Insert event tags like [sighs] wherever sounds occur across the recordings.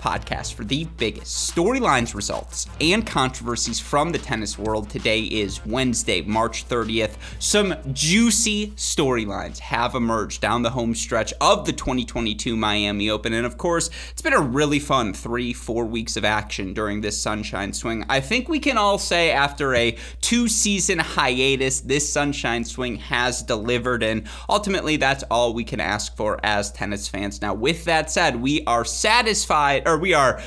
podcast for the biggest storylines, results, and controversies from the tennis world. Today is Wednesday, March 30th. Some juicy storylines have emerged down the home stretch of the 2022 Miami Open. And of course, it's been a really fun three, four weeks of action during this Sunshine Swing. I think we can all say after a two season hiatus, this Sunshine Swing has delivered. And ultimately, that's all we can ask for as tennis fans. Now, with that said, we are satisfied or we are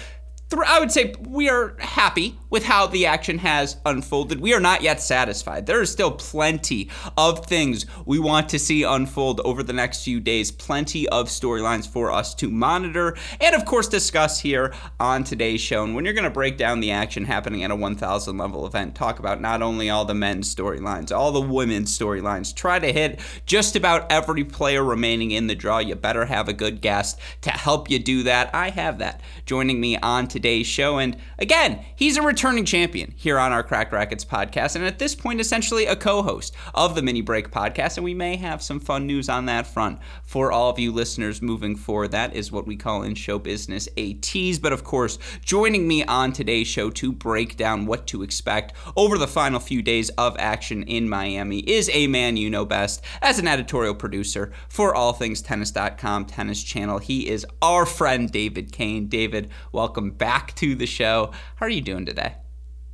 I would say we are happy with how the action has unfolded. We are not yet satisfied. There is still plenty of things we want to see unfold over the next few days, plenty of storylines for us to monitor and, of course, discuss here on today's show. And when you're going to break down the action happening at a 1,000 level event, talk about not only all the men's storylines, all the women's storylines, try to hit just about every player remaining in the draw. You better have a good guest to help you do that. I have that. Joining me on today's show. And again, he's a returning champion here on our Cracked Racquets podcast, and at this point, essentially a co host of the Mini Break podcast. And we may have some fun news on that front for all of you listeners moving forward. That is what we call in show business a tease. But of course, joining me on today's show to break down what to expect over the final few days of action in Miami is a man you know best as an editorial producer for all things tennis.com tennis channel. He is our friend David Kane. David, welcome back to the show. How are you doing today?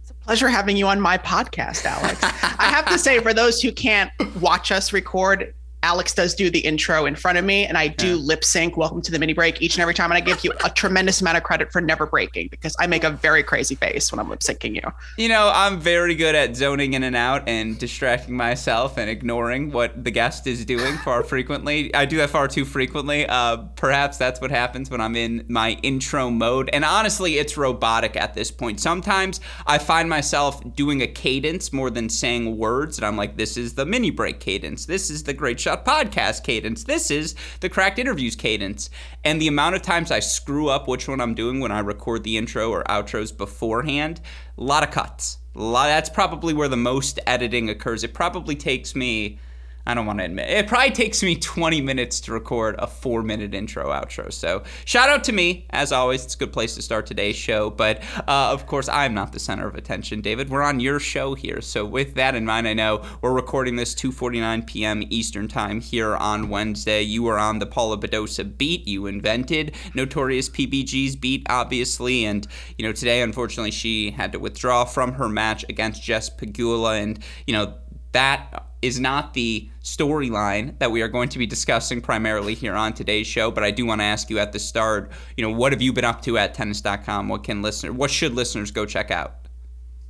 It's a pleasure having you on my podcast, Alex. [laughs] I have to say, for those who can't watch us record, Alex does do the intro in front of me, and I do yeah. lip sync "Welcome to the Mini Break" each and every time, and I give you a tremendous amount of credit for never breaking because I make a very crazy face when I'm lip syncing you. You know, I'm very good at zoning in and out and distracting myself and ignoring what the guest is doing far [laughs] frequently. I do that far too frequently. Uh, perhaps that's what happens when I'm in my intro mode, and honestly, it's robotic at this point. Sometimes I find myself doing a cadence more than saying words, and I'm like, "This is the mini break cadence. This is the great." Shot podcast cadence. This is the Cracked Interviews cadence. And the amount of times I screw up which one I'm doing when I record the intro or outros beforehand, a lot of cuts. A lot, that's probably where the most editing occurs. It probably takes me I don't want to admit it probably takes me 20 minutes to record a four minute intro outro. So shout out to me as always. It's a good place to start today's show. But uh, of course, I'm not the center of attention, David. We're on your show here. So with that in mind, I know we're recording this 2:49 p.m. Eastern time here on Wednesday. You were on the Paula Badosa beat. You invented Notorious PBG's beat, obviously, and you know today, unfortunately, she had to withdraw from her match against Jess Pegula, and you know that is not the storyline that we are going to be discussing primarily here on today's show. But I do want to ask you at the start, you know, what have you been up to at tennis.com? What can listeners, what should listeners go check out?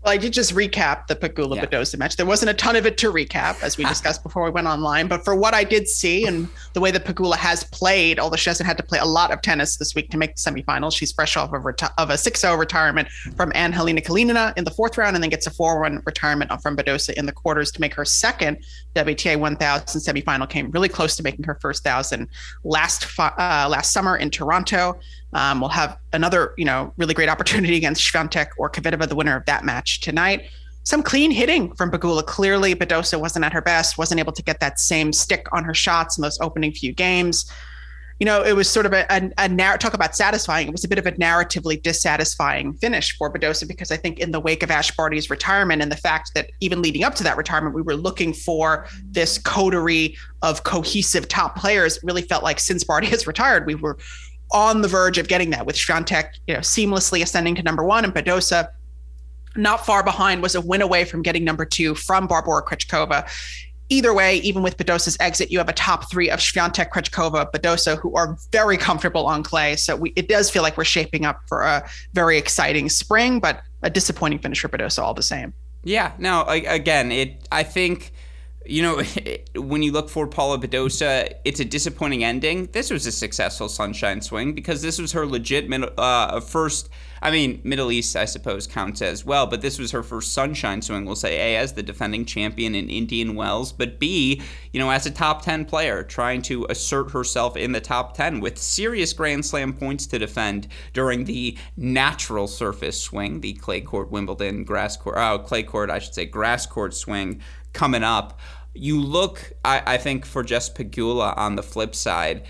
Well, I did just recap the Pegula yeah. Badosa match. There wasn't a ton of it to recap, as we [laughs] discussed before we went online. But for what I did see and the way that Pegula has played, although she hasn't had to play a lot of tennis this week to make the semifinals, she's fresh off of, reti- of a 6-0 retirement from Anhelina Kalinina in the fourth round, and then gets a 4-1 retirement from Badosa in the quarters to make her second WTA 1000 semifinal. Came really close to making her first thousand last uh, last summer in Toronto. Um, we'll have another, you know, really great opportunity against Swiatek or Kvitova, the winner of that match tonight. Some clean hitting from Pegula. Clearly, Badosa wasn't at her best, wasn't able to get that same stick on her shots in those opening few games. You know, it was sort of a, a, a narr- talk about satisfying. It was a bit of a narratively dissatisfying finish for Badosa because I think in the wake of Ash Barty's retirement and the fact that even leading up to that retirement, we were looking for this coterie of cohesive top players. really felt like since Barty has [laughs] retired, we were on the verge of getting that with Swiatek, you know, seamlessly ascending to number one and Badosa not far behind was a win away from getting number two from Barbora Krejcikova. Either way, even with Badosa's exit, you have a top three of Swiatek, Krejcikova, Badosa, who are very comfortable on clay. So we, it does feel like we're shaping up for a very exciting spring, but a disappointing finish for Badosa all the same. Yeah, no, again, it. I think you know, [laughs] when you look for Paula Badosa, it's a disappointing ending. This was a successful Sunshine Swing because this was her legit uh, first. I mean, Middle East, I suppose, counts as well, but this was her first Sunshine Swing. We'll say A, as the defending champion in Indian Wells, but B, you know, as a top 10 player, trying to assert herself in the top 10 with serious Grand Slam points to defend during the natural surface swing, the clay court Wimbledon grass court, oh, clay court, I should say, grass court swing coming up. You look, I, I think, for Jess Pegula on the flip side.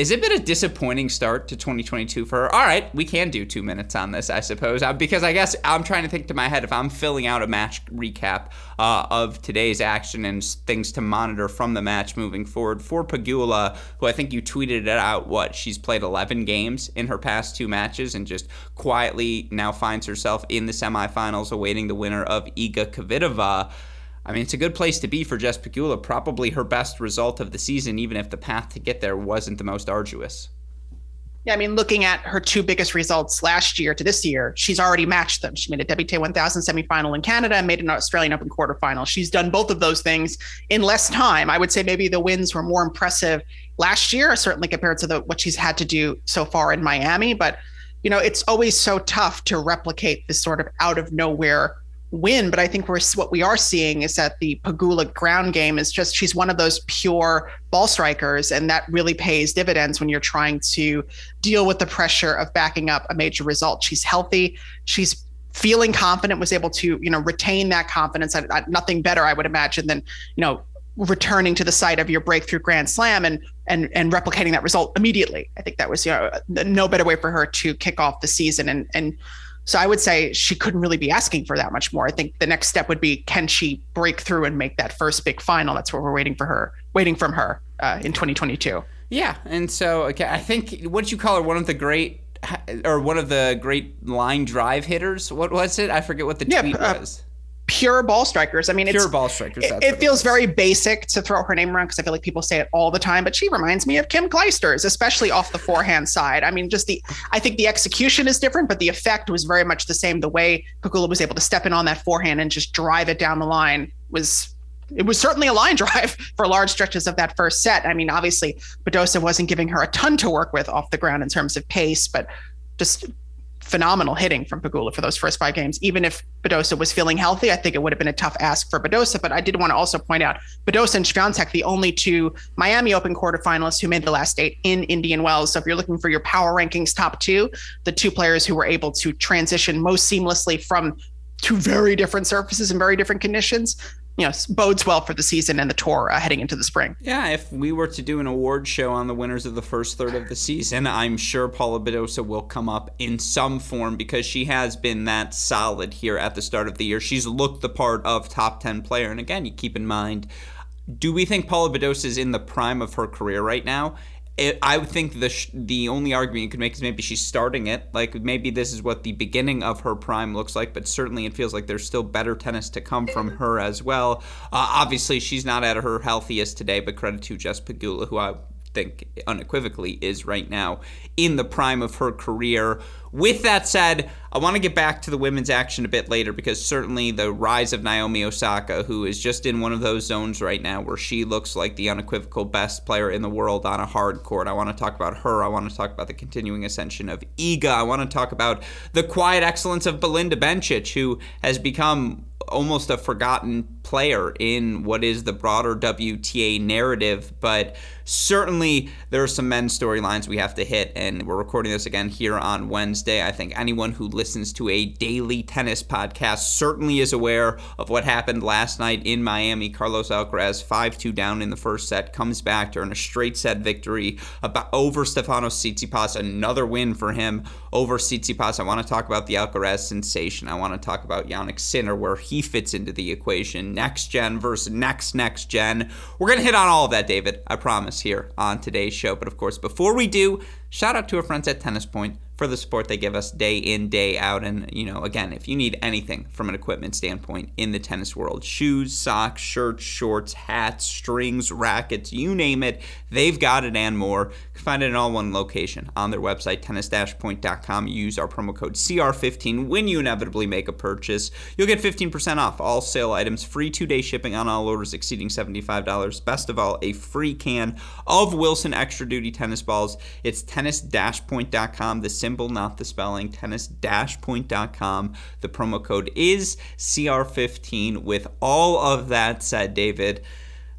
Is it been a disappointing start to 2022 for her? All right, we can do two minutes on this, I suppose, uh, because I guess I'm trying to think to my head if I'm filling out a match recap uh, of today's action and things to monitor from the match moving forward for Pegula, who I think you tweeted it out. What she's played 11 games in her past two matches and just quietly now finds herself in the semifinals, awaiting the winner of Iga Kvitova. I mean, it's a good place to be for Jess Pegula. Probably her best result of the season, even if the path to get there wasn't the most arduous. Yeah, I mean, looking at her two biggest results last year to this year, she's already matched them. She made a WTA 1000 semifinal in Canada and made an Australian Open quarterfinal. She's done both of those things in less time. I would say maybe the wins were more impressive last year, certainly compared to the what she's had to do so far in Miami. But you know, it's always so tough to replicate this sort of out of nowhere win. But I think we're what we are seeing is that the Pegula ground game is just she's one of those pure ball strikers, and that really pays dividends when you're trying to deal with the pressure of backing up a major result. She's healthy. She's feeling confident was able to you know retain that confidence nothing better i would imagine than you know returning to the site of your breakthrough grand slam and and and replicating that result immediately i think that was you know no better way for her to kick off the season and and so I would say she couldn't really be asking for that much more. I think the next step would be can she break through and make that first big final? That's what we're waiting for her, waiting from her uh, in 2022. Yeah, and so okay, I think what you call her one of the great or one of the great line drive hitters. What was it? I forget what the yeah, tweet uh, was pure ball strikers. I mean, pure ball strikers. It, it feels very basic to throw her name around because I feel like people say it all the time. But she reminds me of Kim Clijsters, especially off the forehand side. I mean, just the I think the execution is different, but the effect was very much the same. The way Pegula was able to step in on that forehand and just drive it down the line was it was certainly a line [laughs] drive for large stretches of that first set. I mean, obviously, Badosa wasn't giving her a ton to work with off the ground in terms of pace, but just phenomenal hitting from Pegula for those first five games. Even if Badosa was feeling healthy, I think it would have been a tough ask for Badosa. But I did want to also point out Badosa and Swiatek, the only two Miami Open quarterfinalists who made the last eight in Indian Wells. So if you're looking for your power rankings top two, the two players who were able to transition most seamlessly from two very different surfaces and very different conditions you know bodes well for the season and the tour uh, heading into the spring. Yeah, if we were to do an award show on the winners of the first third of the season, I'm sure Paula Badosa will come up in some form because she has been that solid here at the start of the year. She's looked the part of top 10 player. And again, you keep in mind, do we think Paula Badosa is in the prime of her career right now? It, I would think the sh- the only argument you could make is maybe she's starting it. Like maybe this is what the beginning of her prime looks like, but certainly it feels like there's still better tennis to come from her as well. Uh, obviously, she's not at her healthiest today, but credit to Jess Pegula, who I think unequivocally is right now in the prime of her career. With that said, I want to get back to the women's action a bit later because certainly the rise of Naomi Osaka, who is just in one of those zones right now where she looks like the unequivocal best player in the world on a hard court. I want to talk about her. I want to talk about the continuing ascension of Iga. I want to talk about the quiet excellence of Belinda Bencic, who has become almost a forgotten player in what is the broader WTA narrative, but certainly there are some men's storylines we have to hit, and we're recording this again here on Wednesday. I think anyone who listens to a daily tennis podcast certainly is aware of what happened last night in Miami. Carlos Alcaraz, 5 2 down in the first set, comes back to earn a straight set victory over Stefanos Tsitsipas, another win for him over Tsitsipas. I want to talk about the Alcaraz sensation. I want to talk about Jannik Sinner, where he fits into the equation. Next gen versus next next gen. We're going to hit on all of that, David. I promise here on today's show. But of course, before we do, shout out to our friends at Tennis Point for the support they give us day in, day out. And, you know, again, if you need anything from an equipment standpoint in the tennis world shoes, socks, shirts, shorts, hats, strings, rackets, you name it, they've got it and more. You can find it in all one location on their website, tennis-point.com. Use our promo code CR15 when you inevitably make a purchase. You'll get 15% off all sale items, free two day shipping on all orders exceeding $75. Best of all, a free can of Wilson Extra Duty tennis balls. It's tennis-point.com, the symbol, not the spelling, tennis-point.com. The promo code is CR15. With all of that said, David,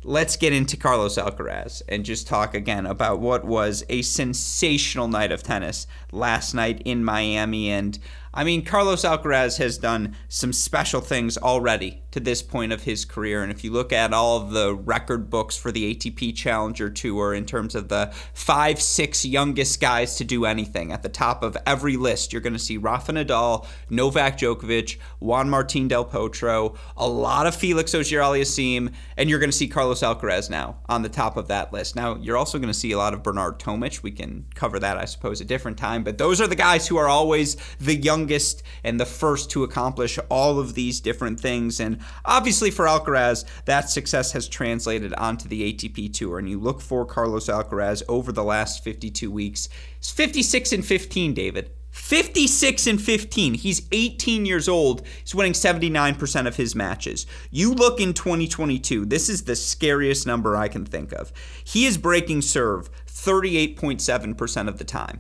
let's get into Carlos Alcaraz and just talk again about what was a sensational night of tennis last night in Miami. And I mean, Carlos Alcaraz has done some special things already to this point of his career. And if you look at all of the record books for the ATP Challenger Tour in terms of the five, six youngest guys to do anything, at the top of every list, you're going to see Rafa Nadal, Novak Djokovic, Juan Martín del Potro, a lot of Felix Auger-Aliassime, and you're going to see Carlos Alcaraz now on the top of that list. Now, you're also going to see a lot of Bernard Tomic. We can cover that, I suppose, a different time. But those are the guys who are always the young youngest and the first to accomplish all of these different things. And obviously, for Alcaraz, that success has translated onto the ATP Tour. And you look for Carlos Alcaraz over the last 52 weeks. It's 56 and 15, David. 56 and 15. He's 18 years old. He's winning 79% of his matches. You look in 2022, this is the scariest number I can think of. He is breaking serve 38.7% of the time.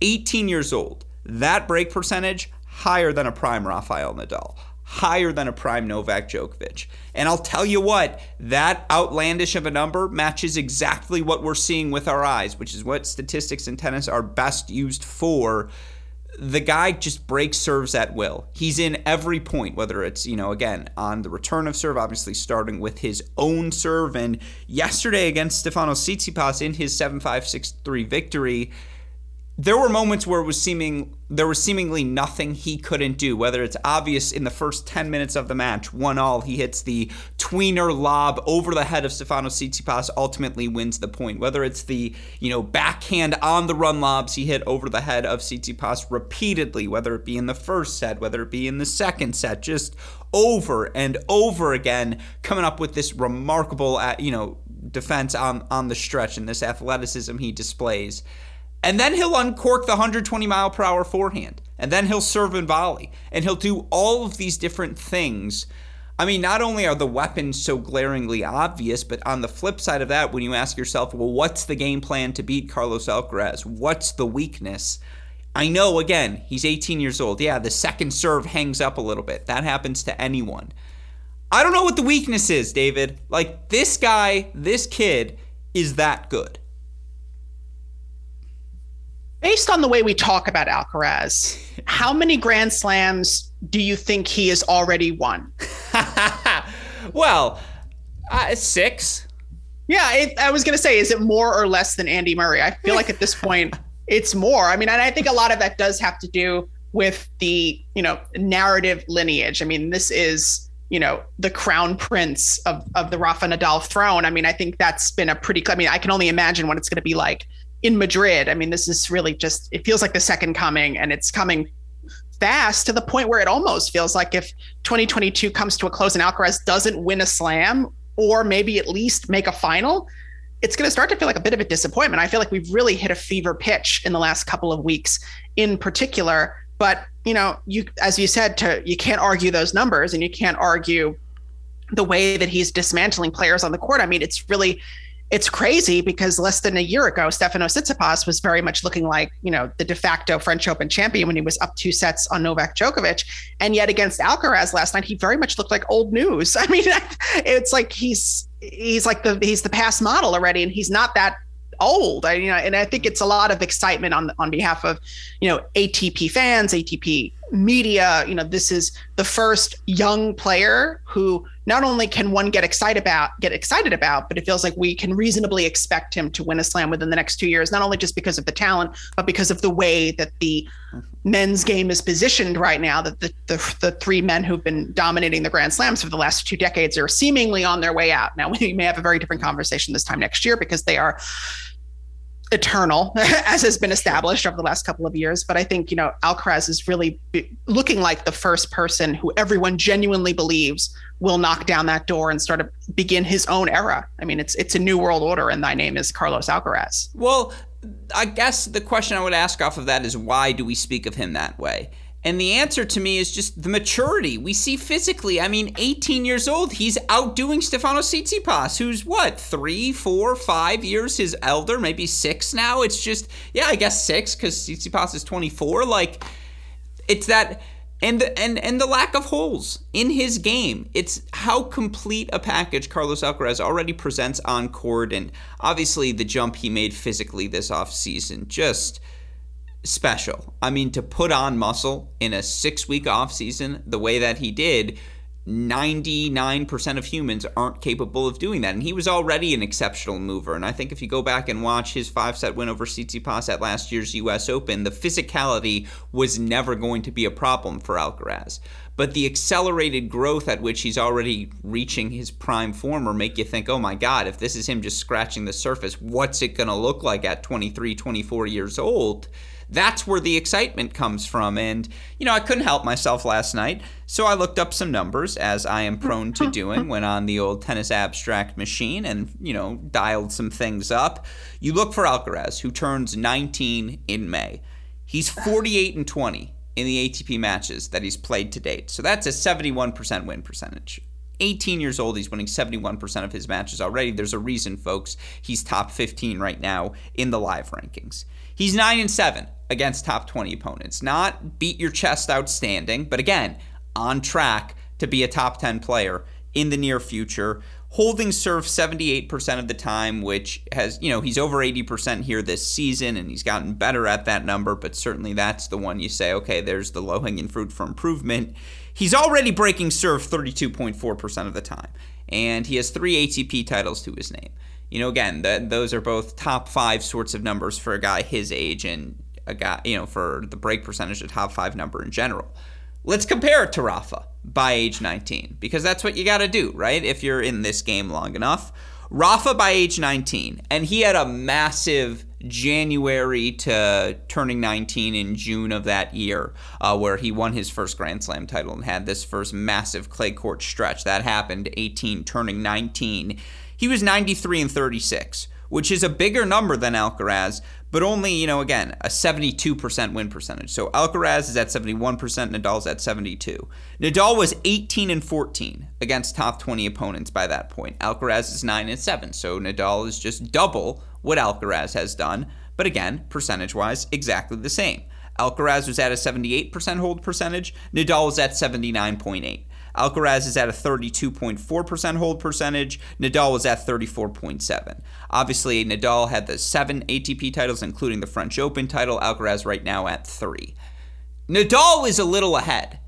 18 years old. That break percentage higher than a prime Rafael Nadal, higher than a prime Novak Djokovic. And I'll tell you what, that outlandish of a number matches exactly what we're seeing with our eyes, which is what statistics in tennis are best used for. The guy just breaks serves at will. He's in every point, whether it's, you know, again, on the return of serve, obviously starting with his own serve. And yesterday against Stefanos Tsitsipas in his 7 5 6 3 victory, there were moments where it was seeming there was seemingly nothing he couldn't do. Whether it's obvious in the first 10 minutes of the match, one all, he hits the tweener lob over the head of Stefanos Tsitsipas, ultimately wins the point. Whether it's the you know backhand on the run lobs he hit over the head of Tsitsipas repeatedly, whether it be in the first set, whether it be in the second set, just over and over again, coming up with this remarkable uh, you know defense on on the stretch and this athleticism he displays. And then he'll uncork the 120 mile per hour forehand. And then he'll serve and volley. And he'll do all of these different things. I mean, not only are the weapons so glaringly obvious, but on the flip side of that, when you ask yourself, well, what's the game plan to beat Carlos Alcaraz? What's the weakness? I know, again, he's 18 years old. Yeah, the second serve hangs up a little bit. That happens to anyone. I don't know what the weakness is, David. Like, this guy, this kid, is that good. Based on the way we talk about Alcaraz, how many Grand Slams do you think he has already won? [laughs] well, uh, six. Yeah, it, I was going to say, is it more or less than Andy Murray? I feel like at this [laughs] point, it's more. I mean, and I think a lot of that does have to do with the you know narrative lineage. I mean, this is you know the crown prince of of the Rafa Nadal throne. I mean, I think that's been a pretty. I mean, I can only imagine what it's going to be like in Madrid. I mean, this is really just, it feels like the second coming and it's coming fast to the point where it almost feels like if 2022 comes to a close and Alcaraz doesn't win a slam or maybe at least make a final, it's going to start to feel like a bit of a disappointment. I feel like we've really hit a fever pitch in the last couple of weeks in particular. But, you know, you, as you said, to, you can't argue those numbers and you can't argue the way that he's dismantling players on the court. I mean, it's really it's crazy because less than a year ago, Stefano Tsitsipas was very much looking like, you know, the de facto French Open champion when he was up two sets on Novak Djokovic. And yet against Alcaraz last night, he very much looked like old news. [laughs] I mean, [laughs] it's like he's he's like the he's the past model already, and he's not that old. I, you know, and I think it's a lot of excitement on on behalf of, you know, ATP fans, ATP media. You know, this is the first young player who not only can one get excited about get excited about but it feels like we can reasonably expect him to win a slam within the next two years not only just because of the talent but because of the way that the men's game is positioned right now that the, the, the three men who've been dominating the grand slams for the last two decades are seemingly on their way out now [laughs] we may have a very different conversation this time next year because they are eternal, [laughs] as has been established over the last couple of years. But I think, you know, Alcaraz is really looking like the first person who everyone genuinely believes will knock down that door and start to begin his own era. I mean, it's it's a new world order, and thy name is Carlos Alcaraz. Well, I guess the question I would ask off of that is why do we speak of him that way? And the answer to me is just the maturity we see physically. I mean, 18 years old, he's outdoing Stefano Tsitsipas, who's what, three, four, five years his elder, maybe six now. It's just, yeah, I guess six because Tsitsipas is 24. Like, it's that. And the, and and the lack of holes in his game. It's how complete a package Carlos Alcaraz already presents on court, and obviously the jump he made physically this offseason just special. I mean, to put on muscle in a six week off season the way that he did, 99% of humans aren't capable of doing that. And he was already an exceptional mover. And I think if you go back and watch his five set win over Tsitsipas at last year's US Open, the physicality was never going to be a problem for Alcaraz. But the accelerated growth at which he's already reaching his prime form or make you think, oh my God, if this is him just scratching the surface, what's it going to look like at 23, 24 years old? That's where the excitement comes from. And, you know, I couldn't help myself last night. So I looked up some numbers, as I am prone to [laughs] doing, went on the old tennis abstract machine and, you know, dialed some things up. You look for Alcaraz, who turns 19 in May. He's ah. 48 and 20 in the ATP matches that he's played to date. So that's a 71% win percentage. 18 years old. He's winning 71% of his matches already. There's a reason, folks. He's top 15 right now in the live rankings. He's 9 and 7 against top 20 opponents. Not beat your chest outstanding, but again, on track to be a top 10 player in the near future. Holding serve 78% of the time, which has, you know, he's over 80% here this season and he's gotten better at that number, but certainly that's the one you say, okay, there's the low hanging fruit for improvement. He's already breaking serve 32.4% of the time, and he has three ATP titles to his name. You know, again, that those are both top five sorts of numbers for a guy his age and a guy, you know, for the break percentage, a top five number in general. Let's compare it to Rafa by age 19, because that's what you got to do, right? If you're in this game long enough. Rafa by age 19, and he had a massive January to turning 19 in June of that year, uh, where he won his first Grand Slam title and had this first massive clay court stretch. That happened 18 turning 19. He was 93 and 36, which is a bigger number than Alcaraz, but only, you know, again, a 72% win percentage. So Alcaraz is at 71%, Nadal's at 72. Nadal was 18 and 14 against top 20 opponents by that point. Alcaraz is 9 and 7, so Nadal is just double what Alcaraz has done, but again, percentage-wise, exactly the same. Alcaraz was at a 78% hold percentage, Nadal was at 79.8. Alcaraz is at a 32.4% hold percentage. Nadal was at 34.7. Obviously, Nadal had the seven ATP titles, including the French Open title. Alcaraz right now at three. Nadal is a little ahead,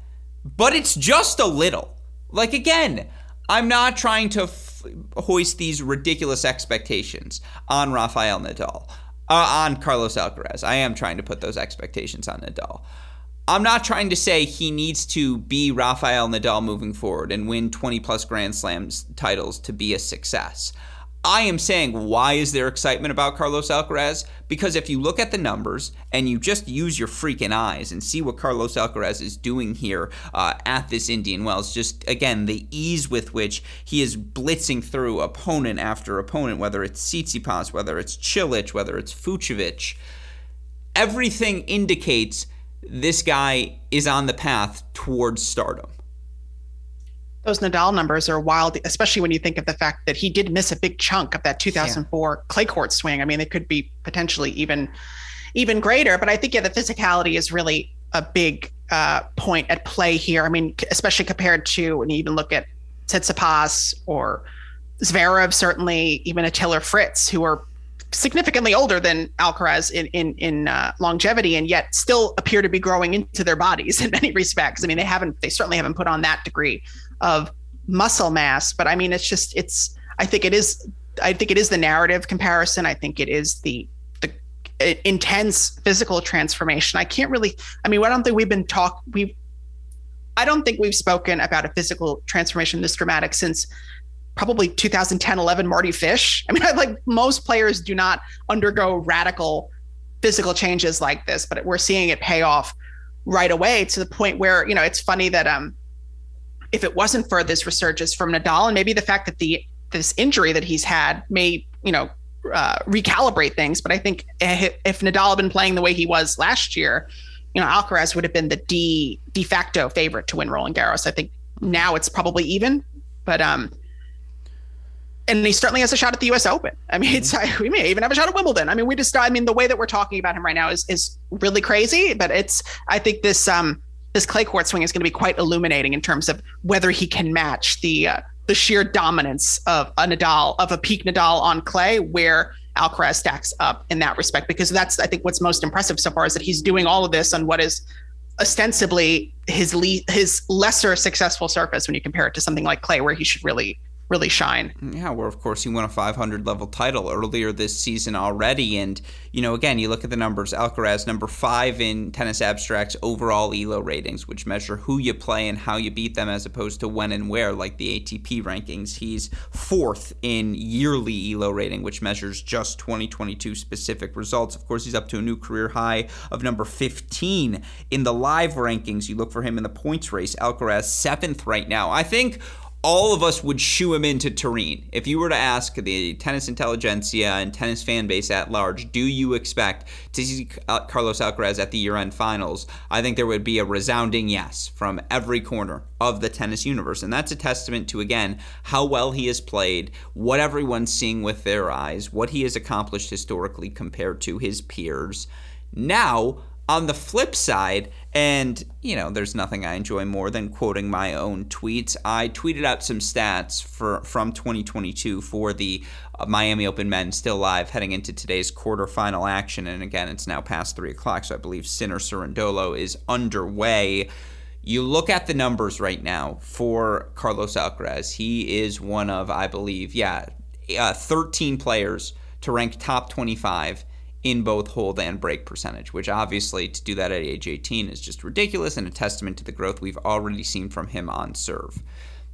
but it's just a little. Like again, I'm not trying to f- hoist these ridiculous expectations on Rafael Nadal, uh, on Carlos Alcaraz. I am trying to put those expectations on Nadal. I'm not trying to say he needs to be Rafael Nadal moving forward and win 20 plus Grand Slams titles to be a success. I am saying, why is there excitement about Carlos Alcaraz? Because if you look at the numbers and you just use your freaking eyes and see what Carlos Alcaraz is doing here uh, at this Indian Wells, just again, the ease with which he is blitzing through opponent after opponent, whether it's Tsitsipas, whether it's Cilic, whether it's Fucsovics, everything indicates this guy is on the path towards stardom. Those Nadal numbers are wild, especially when you think of the fact that he did miss a big chunk of that 2004 yeah. clay court swing. I mean, it could be potentially even even greater, but I think yeah, the physicality is really a big uh, point at play here. I mean, especially compared to when you even look at Tsitsipas or Zverev, certainly even a Taylor Fritz, who are significantly older than Alcaraz in in, in uh, longevity, and yet still appear to be growing into their bodies [laughs] in many respects. I mean, they haven't, they certainly haven't put on that degree of muscle mass, but I mean, it's just, it's. I think it is. I think it is the narrative comparison. I think it is the the intense physical transformation. I can't really. I mean, I don't think we've been talk. We. I don't think we've spoken about a physical transformation this dramatic since probably 2010, 11 Mardy Fish. I mean, [laughs] like most players do not undergo radical physical changes like this, but we're seeing it pay off right away to the point where, you know, it's funny that um if it wasn't for this resurgence from Nadal and maybe the fact that the this injury that he's had may, you know, uh, recalibrate things. But I think if Nadal had been playing the way he was last year, you know, Alcaraz would have been the de de facto favorite to win Roland Garros. I think now it's probably even, but um, and he certainly has a shot at the U.S. Open. I mean, it's mm-hmm. [laughs] we may even have a shot at Wimbledon. I mean, we just I mean the way that we're talking about him right now is is really crazy. But it's I think this um this clay court swing is going to be quite illuminating in terms of whether he can match the uh, the sheer dominance of a Nadal of a peak Nadal on clay, where Alcaraz stacks up in that respect. Because that's I think what's most impressive so far is that he's doing all of this on what is ostensibly his le- his lesser successful surface when you compare it to something like clay, where he should really really shine. Yeah, where of course he won a 500 level title earlier this season already, and you know again you look at the numbers. Alcaraz number five in Tennis Abstract's overall ELO ratings, which measure who you play and how you beat them, as opposed to when and where, like the ATP rankings. He's fourth in yearly ELO rating, which measures just 2022 specific results. Of course, he's up to a new career high of number 15 in the live rankings. You look for him in the points race. Alcaraz seventh right now. I think all of us would shoo him into Turin. If you were to ask the tennis intelligentsia and tennis fan base at large, do you expect to see Carlos Alcaraz at the year end finals? I think there would be a resounding yes from every corner of the tennis universe. And that's a testament to, again, how well he has played, what everyone's seeing with their eyes, what he has accomplished historically compared to his peers. Now, on the flip side, and you know, there's nothing I enjoy more than quoting my own tweets. I tweeted out some stats for from 2022 for the uh, Miami Open men still live heading into today's quarterfinal action. And again, it's now past three o'clock, so I believe Sinner Cerundolo is underway. You look at the numbers right now for Carlos Alcaraz. He is one of, I believe, yeah, uh, 13 players to rank top 25 in both hold and break percentage, which obviously to do that at age 18 is just ridiculous and a testament to the growth we've already seen from him on serve.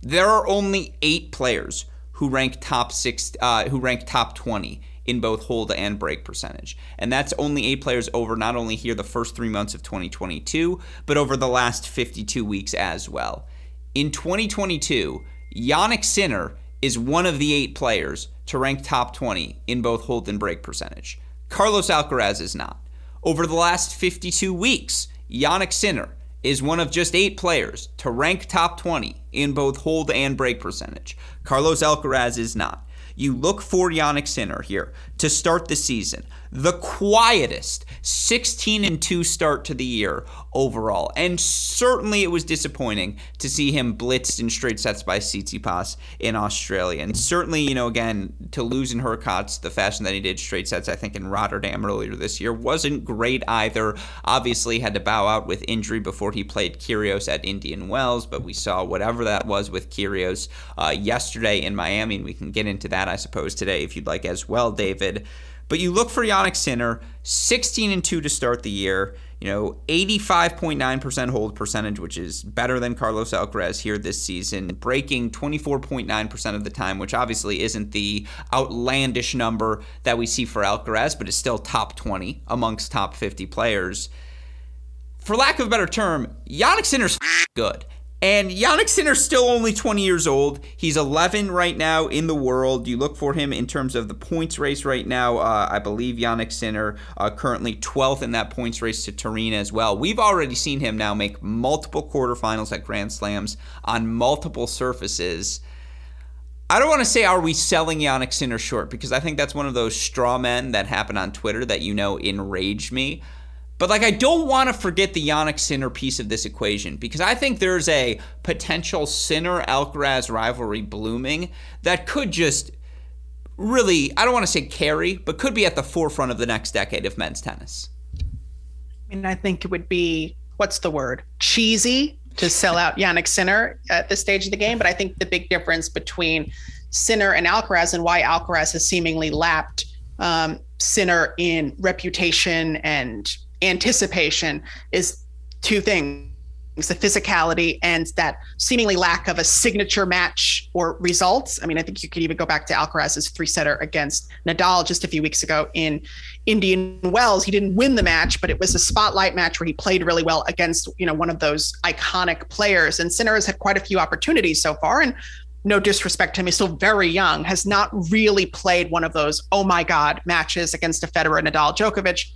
There are only eight players who rank top six, uh, who rank top 20 in both hold and break percentage. And that's only eight players over not only here the first three months of 2022, but over the last 52 weeks as well. In 2022, Jannik Sinner is one of the eight players to rank top 20 in both hold and break percentage. Carlos Alcaraz is not. Over the last 52 weeks, Jannik Sinner is one of just eight players to rank top 20 in both hold and break percentage. Carlos Alcaraz is not. You look for Jannik Sinner here to start the season the quietest 16 and 2 start to the year overall. And certainly it was disappointing to see him blitzed in straight sets by Tsitsipas in Australia. And certainly, you know, again, to lose in Hurkacz the fashion that he did straight sets, I think in Rotterdam earlier this year, wasn't great either. Obviously, had to bow out with injury before he played Kyrgios at Indian Wells, but we saw whatever that was with Kyrgios uh, yesterday in Miami, and we can get into that, I suppose, today if you'd like as well, David. But you look for Jannik Sinner, 16 and 2 to start the year. You know, 85.9% hold percentage, which is better than Carlos Alcaraz here this season, breaking 24.9% of the time, which obviously isn't the outlandish number that we see for Alcaraz, but is still top 20 amongst top 50 players. For lack of a better term, Jannik Sinner's good. And Jannik Sinner's still only 20 years old. He's 11 right now in the world. You look for him in terms of the points race right now. Uh, I believe Jannik Sinner uh, currently 12th in that points race to Turin as well. We've already seen him now make multiple quarterfinals at Grand Slams on multiple surfaces. I don't want to say are we selling Jannik Sinner short because I think that's one of those straw men that happen on Twitter that you know enrage me. But like I don't want to forget the Jannik Sinner piece of this equation because I think there's a potential Sinner Alcaraz rivalry blooming that could just really I don't want to say carry, but could be at the forefront of the next decade of men's tennis. I mean, I think it would be what's the word? Cheesy to sell out Jannik Sinner at this stage of the game, but I think the big difference between Sinner and Alcaraz and why Alcaraz has seemingly lapped um, Sinner in reputation and anticipation is two things. the physicality and that seemingly lack of a signature match or results. I mean, I think you could even go back to Alcaraz's three setter against Nadal just a few weeks ago in Indian Wells. He didn't win the match, but it was a spotlight match where he played really well against, you know, one of those iconic players. And Sinner has had quite a few opportunities so far. And no disrespect to him, he's still very young, has not really played one of those, oh my God, matches against a Federer, Nadal, Djokovic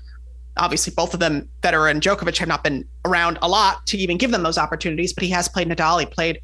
obviously both of them, Federer and Djokovic, have not been around a lot to even give them those opportunities. But he has played Nadal. He played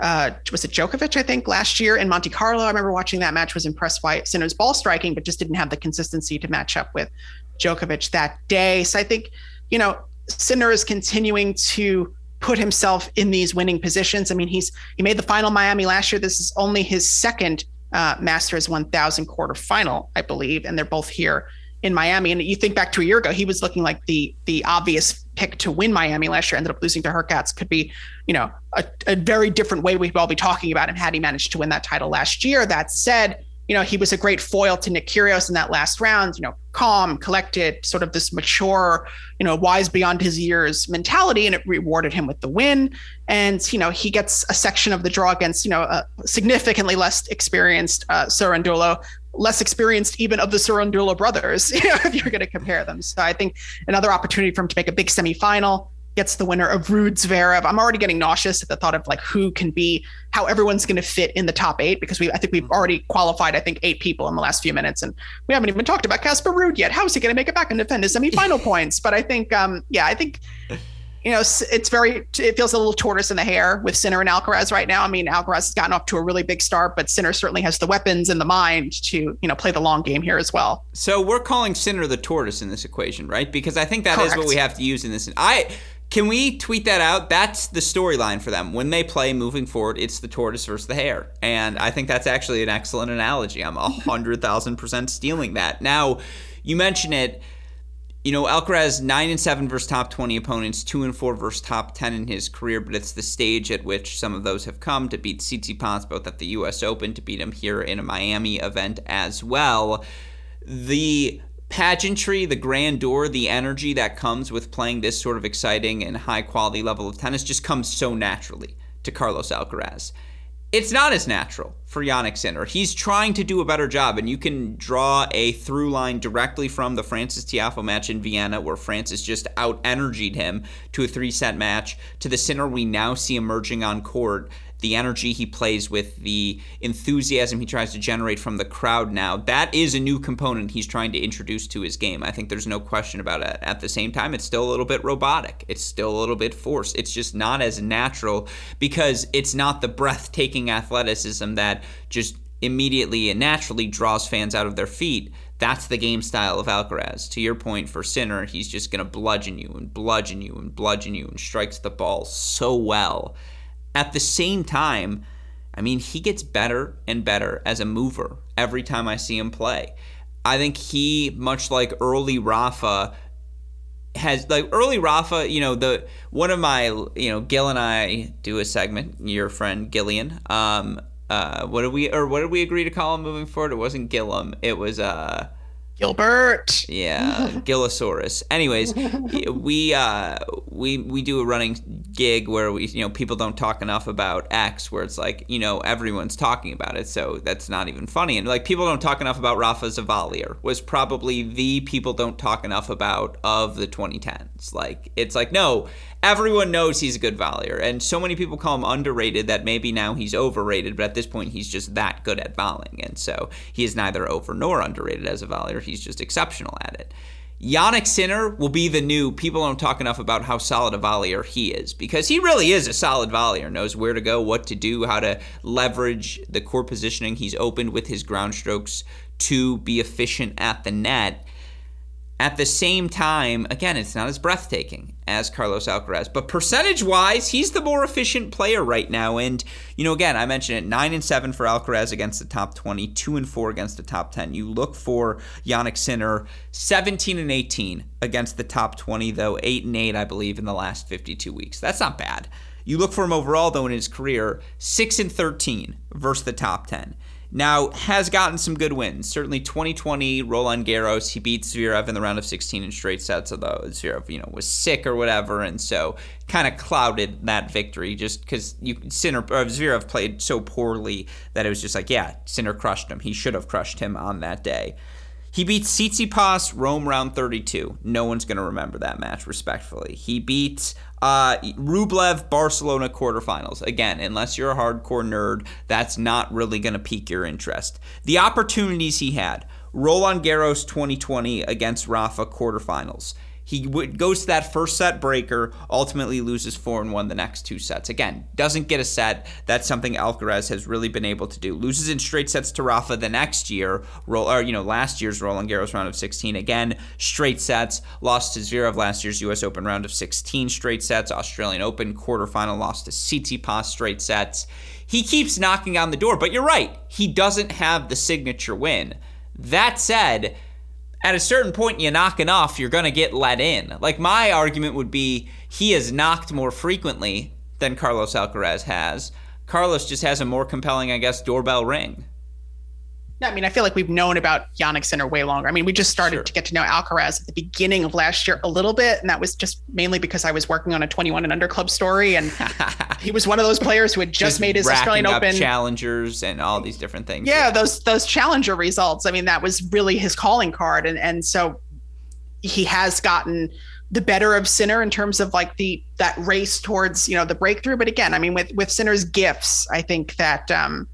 uh, was it Djokovic? I think last year in Monte Carlo. I remember watching that match. Was impressed by Sinner's ball striking, but just didn't have the consistency to match up with Djokovic that day. So I think you know Sinner is continuing to put himself in these winning positions. I mean, he's he made the final Miami last year. This is only his second uh, Masters 1000 quarter final, I believe, and they're both here in Miami. And you think back to a year ago, he was looking like the the obvious pick to win Miami last year. Ended up losing to Hurkacz. Could be, you know, a, a very different way we'd all be talking about him had he managed to win that title last year. That said, you know, he was a great foil to Nick Kyrgios in that last round. You know, calm, collected, sort of this mature, you know, wise beyond his years mentality, and it rewarded him with the win. And you know, he gets a section of the draw against you know a significantly less experienced uh, Cerundolo less experienced even of the Cerundolo brothers, [laughs] you know, if you're going to compare them. So I think another opportunity for him to make a big semifinal gets the winner of Ruud Zverev. I'm already getting nauseous at the thought of like who can be how everyone's going to fit in the top eight because we I think we've already qualified I think eight people in the last few minutes and we haven't even talked about Casper Ruud yet. How is he going to make it back and defend his semifinal [laughs] points? But I think um yeah I think you know, it's very, it feels a little tortoise in the hare with Sinner and Alcaraz right now. I mean, Alcaraz has gotten off to a really big start, but Sinner certainly has the weapons and the mind to, you know, play the long game here as well. So we're calling Sinner the tortoise in this equation, right? Because I think that Correct. is what we have to use in this. I, can we tweet that out? That's the storyline for them. When they play moving forward, it's the tortoise versus the hare. And I think that's actually an excellent analogy. I'm a 100,000% stealing that. Now, you mention it you know, Alcaraz nine and seven versus top twenty opponents, two and four versus top ten in his career, but it's the stage at which some of those have come to beat Tsitsipas both at the U.S. Open, to beat him here in a Miami event as well. The pageantry, the grandeur, the energy that comes with playing this sort of exciting and high quality level of tennis just comes so naturally to Carlos Alcaraz it's not as natural for Jannik Sinner. He's trying to do a better job, and you can draw a through line directly from the Frances Tiafoe match in Vienna, where Frances just out energied him to a three set match, to the Sinner we now see emerging on court the energy he plays with, the enthusiasm he tries to generate from the crowd now. That is a new component he's trying to introduce to his game. I think there's no question about it. At the same time, it's still a little bit robotic. It's still a little bit forced. It's just not as natural because it's not the breathtaking athleticism that just immediately and naturally draws fans out of their feet. That's the game style of Alcaraz. To your point, for Sinner, he's just going to bludgeon you and bludgeon you and bludgeon you and strikes the ball so well at the same time, I mean, he gets better and better as a mover every time I see him play. I think he, much like early Rafa, has like early Rafa, you know, the one of my, you know, Gil and I do a segment, your friend Gillian. Um, uh, what did we or what did we agree to call him moving forward? It wasn't Gillum. It was uh Gilbert. Yeah, Gillosaurus. Anyways, [laughs] we uh, we we do a running gig where we you know people don't talk enough about X, where it's like you know everyone's talking about it, so that's not even funny. And like people don't talk enough about Rafa Zavalier was probably the people don't talk enough about of the 2010s. Like it's like no, everyone knows he's a good volleyer, and so many people call him underrated that maybe now he's overrated, but at this point he's just that good at volleying, and so he is neither over nor underrated as a volleyer. He's just exceptional at it. Jannik Sinner will be the new. People don't talk enough about how solid a volleyer he is because he really is a solid volleyer. Knows where to go, what to do, how to leverage the core positioning he's opened with his ground strokes to be efficient at the net. At the same time, again, it's not as breathtaking as Carlos Alcaraz, but percentage wise, he's the more efficient player right now. And, you know, again, I mentioned it 9 and 7 for Alcaraz against the top 20, 2 and 4 against the top 10. You look for Jannik Sinner 17 and 18 against the top 20, though 8 and 8, I believe, in the last 52 weeks. That's not bad. You look for him overall, though, in his career 6 and 13 versus the top 10. Now, has gotten some good wins. Certainly 2020, Roland Garros, he beat Zverev in the round of 16 in straight sets, although Zverev, you know, was sick or whatever, and so kind of clouded that victory just because you Sinner or Zverev played so poorly that it was just like, yeah, Sinner crushed him. He should have crushed him on that day. He beat Tsitsipas Rome round 32. No one's going to remember that match, respectfully. He beat uh, Rublev Barcelona quarterfinals. Again, unless you're a hardcore nerd, that's not really going to pique your interest. The opportunities he had Roland Garros 2020 against Rafa quarterfinals. He goes to that first set breaker, ultimately loses four and one the next two sets. Again, doesn't get a set. That's something Alcaraz has really been able to do. Loses in straight sets to Rafa the next year, roll or you know last year's Roland Garros round of 16. Again, straight sets. Lost to Zverev last year's U.S. Open round of 16 straight sets. Australian Open quarterfinal lost to Tsitsipas straight sets. He keeps knocking on the door, but you're right. He doesn't have the signature win. That said at a certain point you knock off, you're going to get let in. Like my argument would be he has knocked more frequently than Carlos Alcaraz has. Carlos just has a more compelling, I guess, doorbell ring. Yeah, I mean, I feel like we've known about Jannik Sinner way longer. I mean, we just started sure. to get to know Alcaraz at the beginning of last year a little bit, and that was just mainly because I was working on a 21 and under club story, and [laughs] he was one of those players who had just, just made his Australian Open challengers and all these different things. Yeah, yeah, those those challenger results. I mean, that was really his calling card, and and so he has gotten the better of Sinner in terms of like the that race towards you know the breakthrough. But again, I mean, with with Sinner's gifts, I think that. um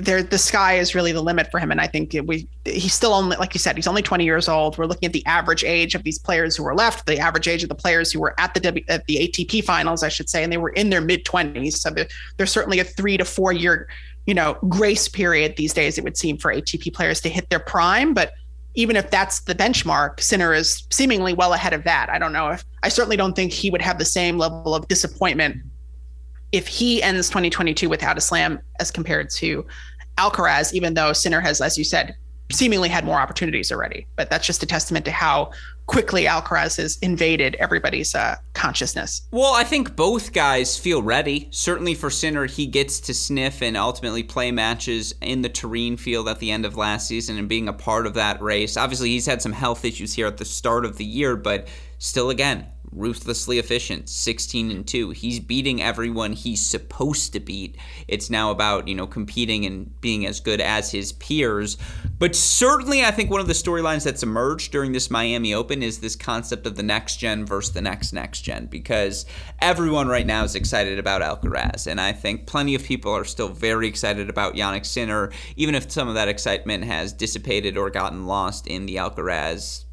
there the sky is really the limit for him. And i think we he's still only like you said he's only 20 years old. We're looking at the average age of these players who were left the average age of the players who were at the w, at the atp finals i should say and they were in their mid 20s so there's certainly a three to four year you know grace period these days it would seem for atp players to hit their prime. But even if that's the benchmark, Sinner is seemingly well ahead of that. I don't know if I certainly don't think he would have the same level of disappointment if he ends 2022 without a slam as compared to Alcaraz, even though Sinner has, as you said, seemingly had more opportunities already. But that's just a testament to how quickly Alcaraz has invaded everybody's uh, consciousness. Well, I think both guys feel ready. Certainly for Sinner, he gets to sniff and ultimately play matches in the Turin field at the end of last season and being a part of that race. Obviously, he's had some health issues here at the start of the year, but still, again, ruthlessly efficient 16 and 2 he's beating everyone he's supposed to beat. It's now about you know competing and being as good as his peers. But certainly i think one of the storylines that's emerged during this miami open is this concept of the next gen versus the next next gen because everyone right now is excited about alcaraz. And i think plenty of people are still very excited about Jannik Sinner even if some of that excitement has dissipated or gotten lost in the alcaraz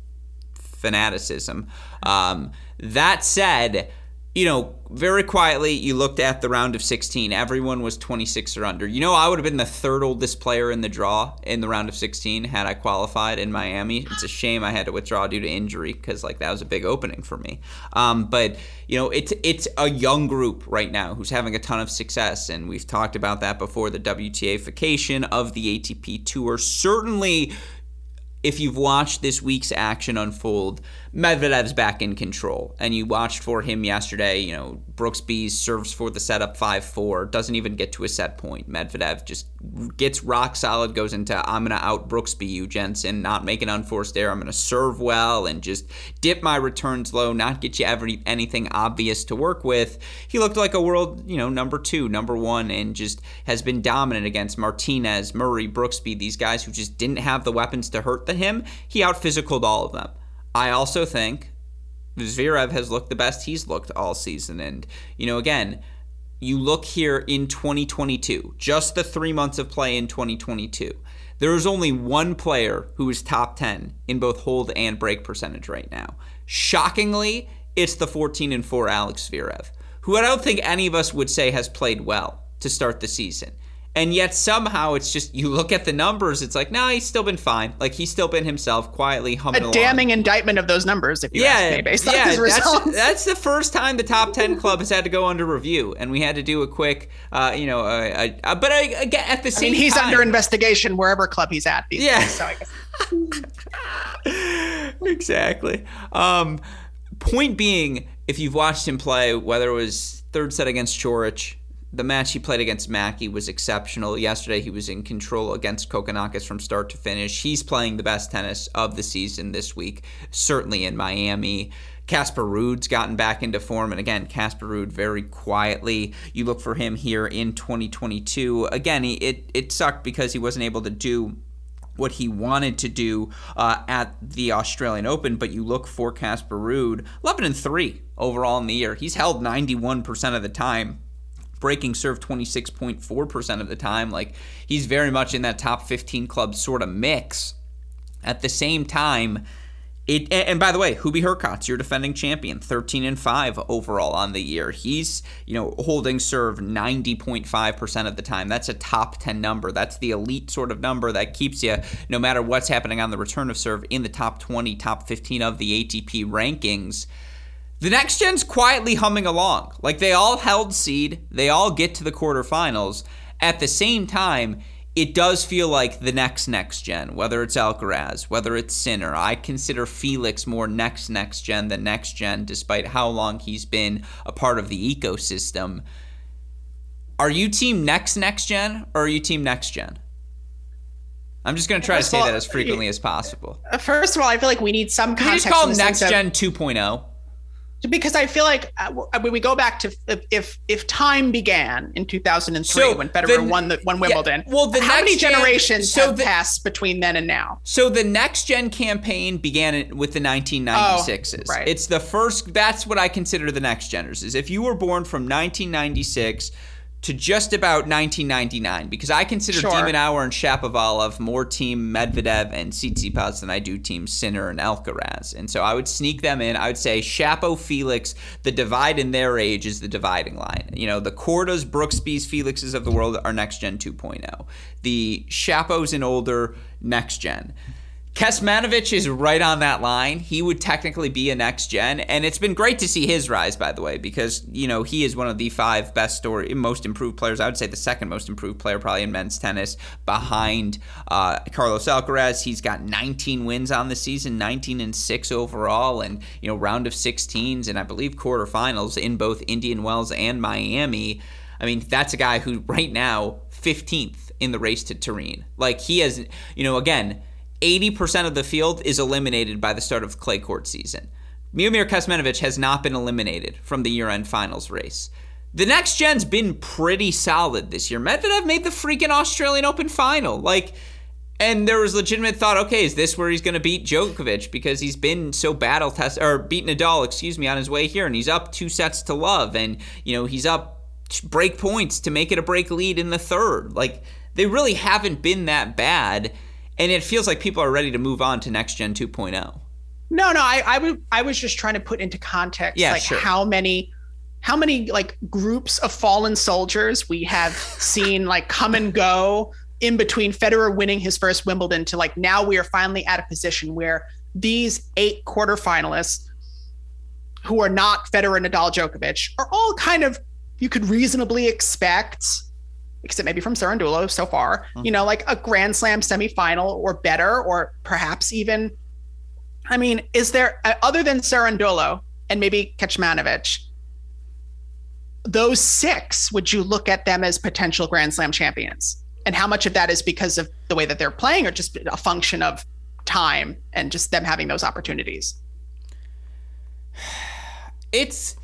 fanaticism um, that said, you know, very quietly, you looked at the round of 16. Everyone was 26 or under. You know, I would have been the third oldest player in the draw in the round of 16 had I qualified in Miami. It's a shame I had to withdraw due to injury because, like, that was a big opening for me. Um, but you know, it's it's a young group right now who's having a ton of success, and we've talked about that before. The WTAification of the ATP Tour certainly if you've watched this week's action unfold, Medvedev's back in control. And you watched for him yesterday, you know, Brooksby serves for the setup 5 4, doesn't even get to a set point. Medvedev just gets rock solid, goes into, I'm going to out Brooksby you, Jenson, not make an unforced error. I'm going to serve well and just dip my returns low, not get you every, anything obvious to work with. He looked like a world, you know, number two, number one, and just has been dominant against Martinez, Murray, Brooksby, these guys who just didn't have the weapons to hurt the him. He out physicaled all of them. I also think Zverev has looked the best he's looked all season. And, you know, again, you look here in 2022, just the three months of play in 2022. There is only one player who is top 10 in both hold and break percentage right now. Shockingly, it's the 14 and 4 Alex Zverev, who I don't think any of us would say has played well to start the season and yet somehow it's just you look at the numbers it's like no nah, he's still been fine. Like he's still been himself quietly humming a along. damning indictment of those numbers if you yeah, ask me based yeah, on his results. that's, [laughs] that's the first time the top 10 club has had to go under review and we had to do a quick uh, you know uh, uh, but I, again at the same I mean, he's time, under investigation wherever club he's at yeah. days, so [laughs] exactly. Um, point being if you've watched him play whether it was third set against Coric the match he played against Mackey was exceptional. Yesterday, he was in control against Kokkinakis from start to finish. He's playing the best tennis of the season this week, certainly in Miami. Casper Ruud's gotten back into form, and again, Casper Ruud very quietly. You look for him here in 2022. Again, he, it it sucked because he wasn't able to do what he wanted to do uh, at the Australian Open, but you look for Casper Ruud, 11 and 3 overall in the year. He's held 91% of the time breaking serve 26.4% of the time. Like he's very much in that top 15 club sort of mix. At the same time, it, and by the way, Hubie Hurkacz, your defending champion, 13 and 5 overall on the year. He's, you know, holding serve 90.5% of the time. That's a top 10 number. That's the elite sort of number that keeps you, no matter what's happening on the return of serve, in the top 20, top 15 of the ATP rankings. The next gen's quietly humming along. Like they all held seed, they all get to the quarterfinals. At the same time, it does feel like the next next gen, whether it's Alcaraz, whether it's Sinner. I consider Felix more next next gen than next gen, despite how long he's been a part of the ecosystem. Are you team next next gen or are you team next gen? I'm just going to try first to say all, that as frequently as possible. Uh, first of all, I feel like we need some Can you just call next gen 2.0? Because I feel like uh, when we go back to if if time began in 2003 so when Federer the, won the won Wimbledon, yeah, well, the how many generations so have the, passed between then and now? So the next gen campaign began with the 1996s. Oh, right. It's the first. That's what I consider the next geners. Is if you were born from 1996 to just about 1999 because I consider sure. de Minaur and Shapovalov more team Medvedev and Tsitsipas than I do team Sinner and Alcaraz. And so I would sneak them in. I would say Shapo, Felix, the divide in their age is the dividing line. You know, the Kordas, Brooksbys, Felixes of the world are next gen 2.0. The Shapos and older, next gen. Kecmanovic is right on that line. He would technically be a next gen, and it's been great to see his rise, by the way, because you know he is one of the five best story, most improved players. I would say the second most improved player, probably in men's tennis, behind uh, Carlos Alcaraz. He's got 19 wins on the season, 19 and six overall, and you know round of 16s, and I believe quarterfinals in both Indian Wells and Miami. I mean, that's a guy who right now 15th in the race to Turin. Like he has, you know, again 80% of the field is eliminated by the start of clay court season. Miomir Kecmanovic has not been eliminated from the year end finals race. The next gen's been pretty solid this year. Medvedev made the freaking Australian Open final. Like, and there was legitimate thought, okay, is this where he's going to beat Djokovic because he's been so battle test or beat Nadal, excuse me, on his way here, and he's up two sets to love, and you know he's up break points to make it a break lead in the third. Like they really haven't been that bad and it feels like people are ready to move on to next gen 2.0 no no i i, w- I was just trying to put into context yeah, like sure. how many how many like groups of fallen soldiers we have seen like come and go in between Federer winning his first Wimbledon to like now we are finally at a position where these eight quarterfinalists who are not Federer, Nadal, Djokovic are all kind of you could reasonably expect except maybe from Cerundolo so far, mm-hmm. you know, like a Grand Slam semifinal or better, or perhaps even. I mean, is there uh, other than Cerundolo and maybe Kecmanovic, those six? Would you look at them as potential Grand Slam champions? And how much of that is because of the way that they're playing, or just a function of time and just them having those opportunities? [sighs] It's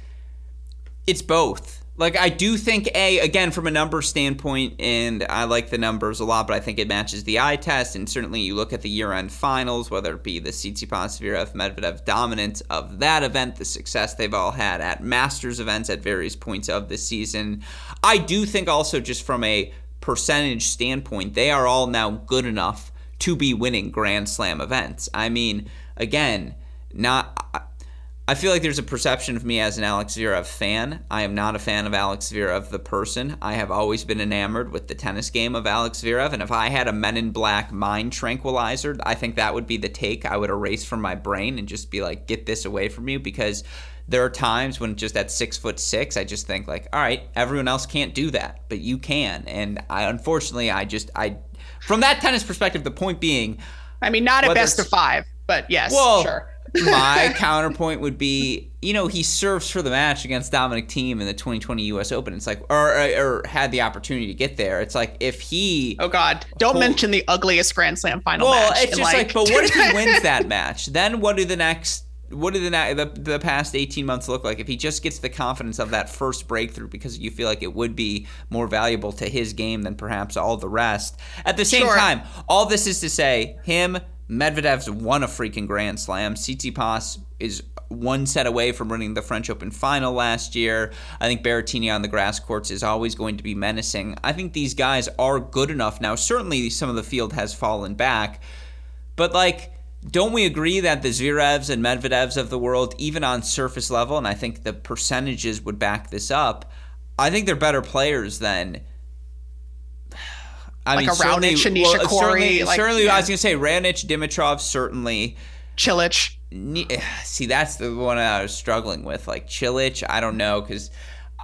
it's both like I do think a again from a number standpoint, and I like the numbers a lot, but I think it matches the eye test. And certainly, you look at the year-end finals, whether it be the Tsitsipas Zverev Medvedev dominance of that event, the success they've all had at Masters events at various points of the season. I do think also just from a percentage standpoint, they are all now good enough to be winning Grand Slam events. I mean, again, not I feel like there's a perception of me as an Alex Zverev fan. I am not a fan of Alex Zverev, the person. I have always been enamored with the tennis game of Alex Zverev, and if I had a Men in Black mind tranquilizer, I think that would be the take I would erase from my brain and just be like, get this away from you because there are times when just at six foot six, I just think like, all right, everyone else can't do that, but you can. And I unfortunately, I just I from that tennis perspective, the point being, I mean, not a best of five, but yes, well, sure my [laughs] counterpoint would be, you know, he serves for the match against Dominic Thiem in the 2020 U.S. Open. It's like, or, or, or had the opportunity to get there. It's like if he, oh God, don't mention the ugliest Grand Slam final well, match. it's just like, like, but what if he [laughs] wins that match? Then what do the next? What did the, the the past 18 months look like if he just gets the confidence of that first breakthrough because you feel like it would be more valuable to his game than perhaps all the rest? At the same sure. time, all this is to say, him Medvedev's won a freaking Grand Slam. Tsitsipas is one set away from winning the French Open final last year. I think Berrettini on the grass courts is always going to be menacing. I think these guys are good enough now. Certainly, some of the field has fallen back, but like. Don't we agree that the Zverevs and Medvedevs of the world, even on surface level, and I think the percentages would back this up, I think they're better players than I like mean, a Raonic, Anisha well, Certainly, like, certainly yeah. I was gonna say Raonic, Dimitrov, certainly. Cilic. See, that's the one I was struggling with. Like Cilic, I don't know because.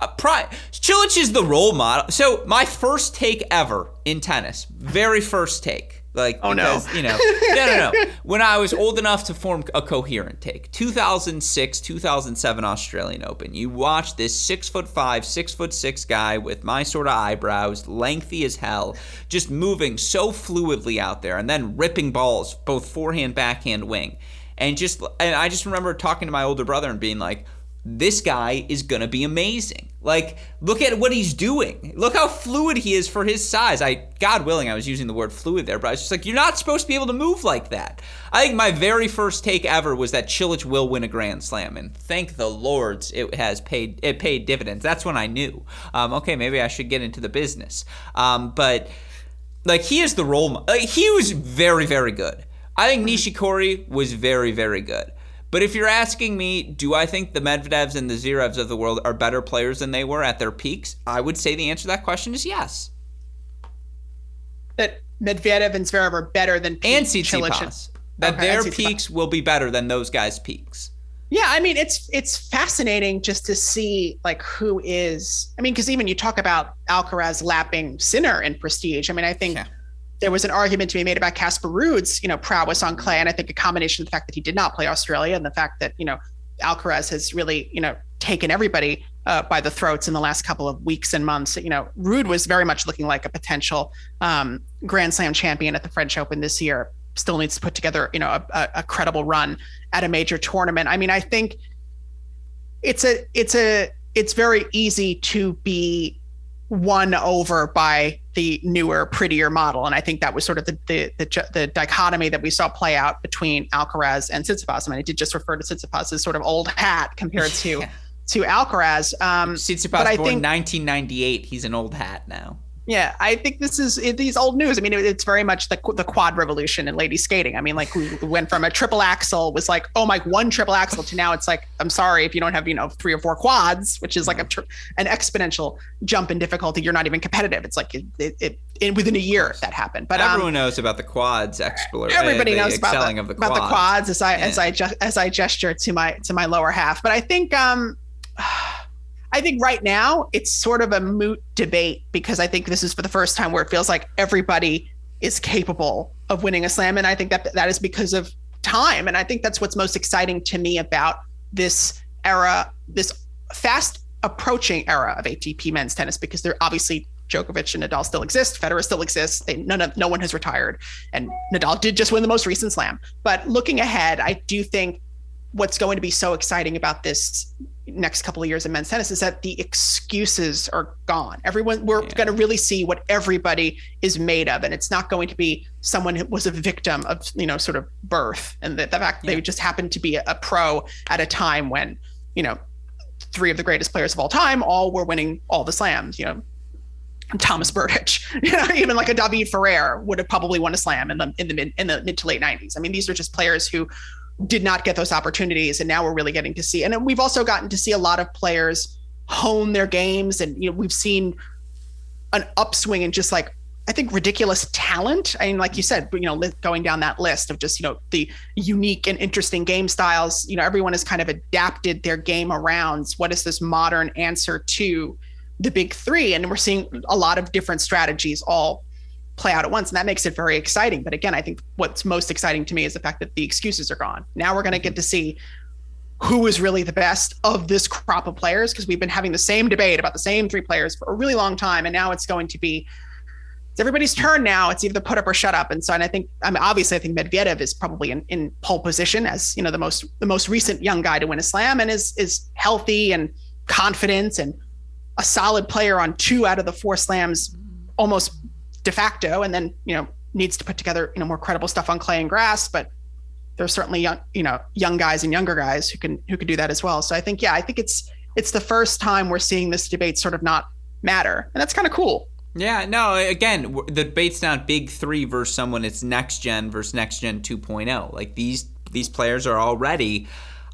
Uh, pri- Cilic is the role model. So my first take ever in tennis, very first take, like, oh because, no, you know, no, no, no. When I was old enough to form a coherent take, 2006, 2007 Australian Open. You watch this six foot five, six foot six guy with my sort of eyebrows, lengthy as hell, just moving so fluidly out there, and then ripping balls, both forehand, backhand, wing, and just, and I just remember talking to my older brother and being like this guy is going to be amazing. Like, look at what he's doing. Look how fluid he is for his size. I, God willing, I was using the word fluid there, but I was just like, you're not supposed to be able to move like that. I think my very first take ever was that Cilic will win a Grand Slam, and thank the Lords, it has paid it paid dividends. That's when I knew. Um, okay, maybe I should get into the business. Um, but like, he is the role. Like, he was very, very good. I think Nishikori was very, very good. But if you're asking me, do I think the Medvedevs and the Zverevs of the world are better players than they were at their peaks? I would say the answer to that question is yes. That Medvedev and Zverev are better than and Tsitsipas. That okay, their peaks will be better than those guys' peaks. Yeah, I mean it's it's fascinating just to see like who is. I mean, because even you talk about Alcaraz lapping Sinner in prestige. I mean, I think. Yeah there was an argument to be made about Casper Ruud's, you know, prowess on clay, and I think a combination of the fact that he did not play Australia and the fact that you know Alcaraz has really you know taken everybody uh, by the throats in the last couple of weeks and months. You know, Ruud was very much looking like a potential um, Grand Slam champion at the French Open this year. Still needs to put together you know a, a credible run at a major tournament. I mean, I think it's a it's a it's very easy to be won over by the newer, prettier model. And I think that was sort of the the, the, the dichotomy that we saw play out between Alcaraz and Tsitsipas. I mean, I did just refer to Tsitsipas as sort of old hat compared to [laughs] to Alcaraz. Um, Tsitsipas born think, 1998. He's an old hat now. Yeah, I think this is it, these old news. I mean, it, it's very much the the quad revolution in lady skating. I mean, like we went from a triple axel was like, oh my, one triple axel to now it's like, I'm sorry if you don't have you know three or four quads, which is like a tr- an exponential jump in difficulty. You're not even competitive. It's like it, it, it in, within a year that happened. But everyone um, knows about the quads exploration. Everybody knows about the, the about the quads as I yeah. as I ju- as I gesture to my to my lower half. But I think um. I think right now it's sort of a moot debate because I think this is for the first time where it feels like everybody is capable of winning a slam. And I think that that is because of time. And I think that's what's most exciting to me about this era, this fast approaching era of ATP men's tennis, because they're obviously Djokovic and Nadal still exist. Federer still exists. They, none of no one has retired, and Nadal did just win the most recent slam. But looking ahead, I do think what's going to be so exciting about this next couple of years in men's tennis is that the excuses are gone. Everyone, we're yeah. going to really see what everybody is made of, and it's not going to be someone who was a victim of you know sort of birth, and the, the fact yeah. they just happened to be a, a pro at a time when you know three of the greatest players of all time all were winning all the slams. You know, Thomas Berdych, [laughs] you know, even like a David Ferrer would have probably won a slam in the in the mid in the mid to late 90s. I mean, these are just players who did not get those opportunities and now we're really getting to see and we've also gotten to see a lot of players hone their games and you know we've seen an upswing in just like I think ridiculous talent. I mean, like you said, you know, going down that list of just, you know, the unique and interesting game styles, you know, everyone has kind of adapted their game around what is this modern answer to the big three. And we're seeing a lot of different strategies all play out at once. And that makes it very exciting. But again, I think what's most exciting to me is the fact that the excuses are gone. Now we're going to get mm-hmm. to see who is really the best of this crop of players because we've been having the same debate about the same three players for a really long time. And now it's going to be it's everybody's turn now. It's either put up or shut up. And so, and I think, I mean, obviously, I think Medvedev is probably in, in pole position as you know the most the most recent young guy to win a slam and is is healthy and confident and a solid player on two out of the four slams mm-hmm. almost de facto, and then you know needs to put together you know more credible stuff on clay and grass, but there's certainly young you know young guys and younger guys who can who can do that as well. So I think yeah, I think it's it's the first time we're seeing this debate sort of not matter, and that's kind of cool. Yeah, no, again, the debate's not big three versus someone. It's next gen versus next gen 2.0. Like these these players are already.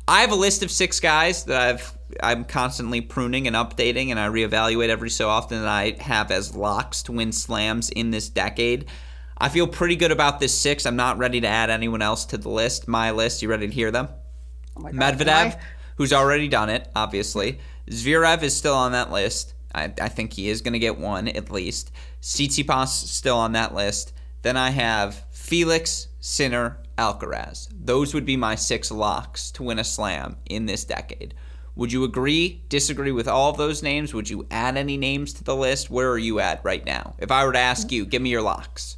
I have a list of six guys that I've I'm constantly pruning and updating, and I reevaluate every so often that I have as locks to win slams in this decade. I feel pretty good about this six. I'm not ready to add anyone else to the list. My list. You ready to hear them? Oh Medvedev, who's already done it, obviously. Zverev is still on that list. I, I think he is going to get one at least. Tsitsipas still on that list. Then I have Felix, Sinner, Alcaraz. Those would be my six locks to win a slam in this decade. Would you agree, disagree with all of those names? Would you add any names to the list? Where are you at right now? If I were to ask you, give me your locks.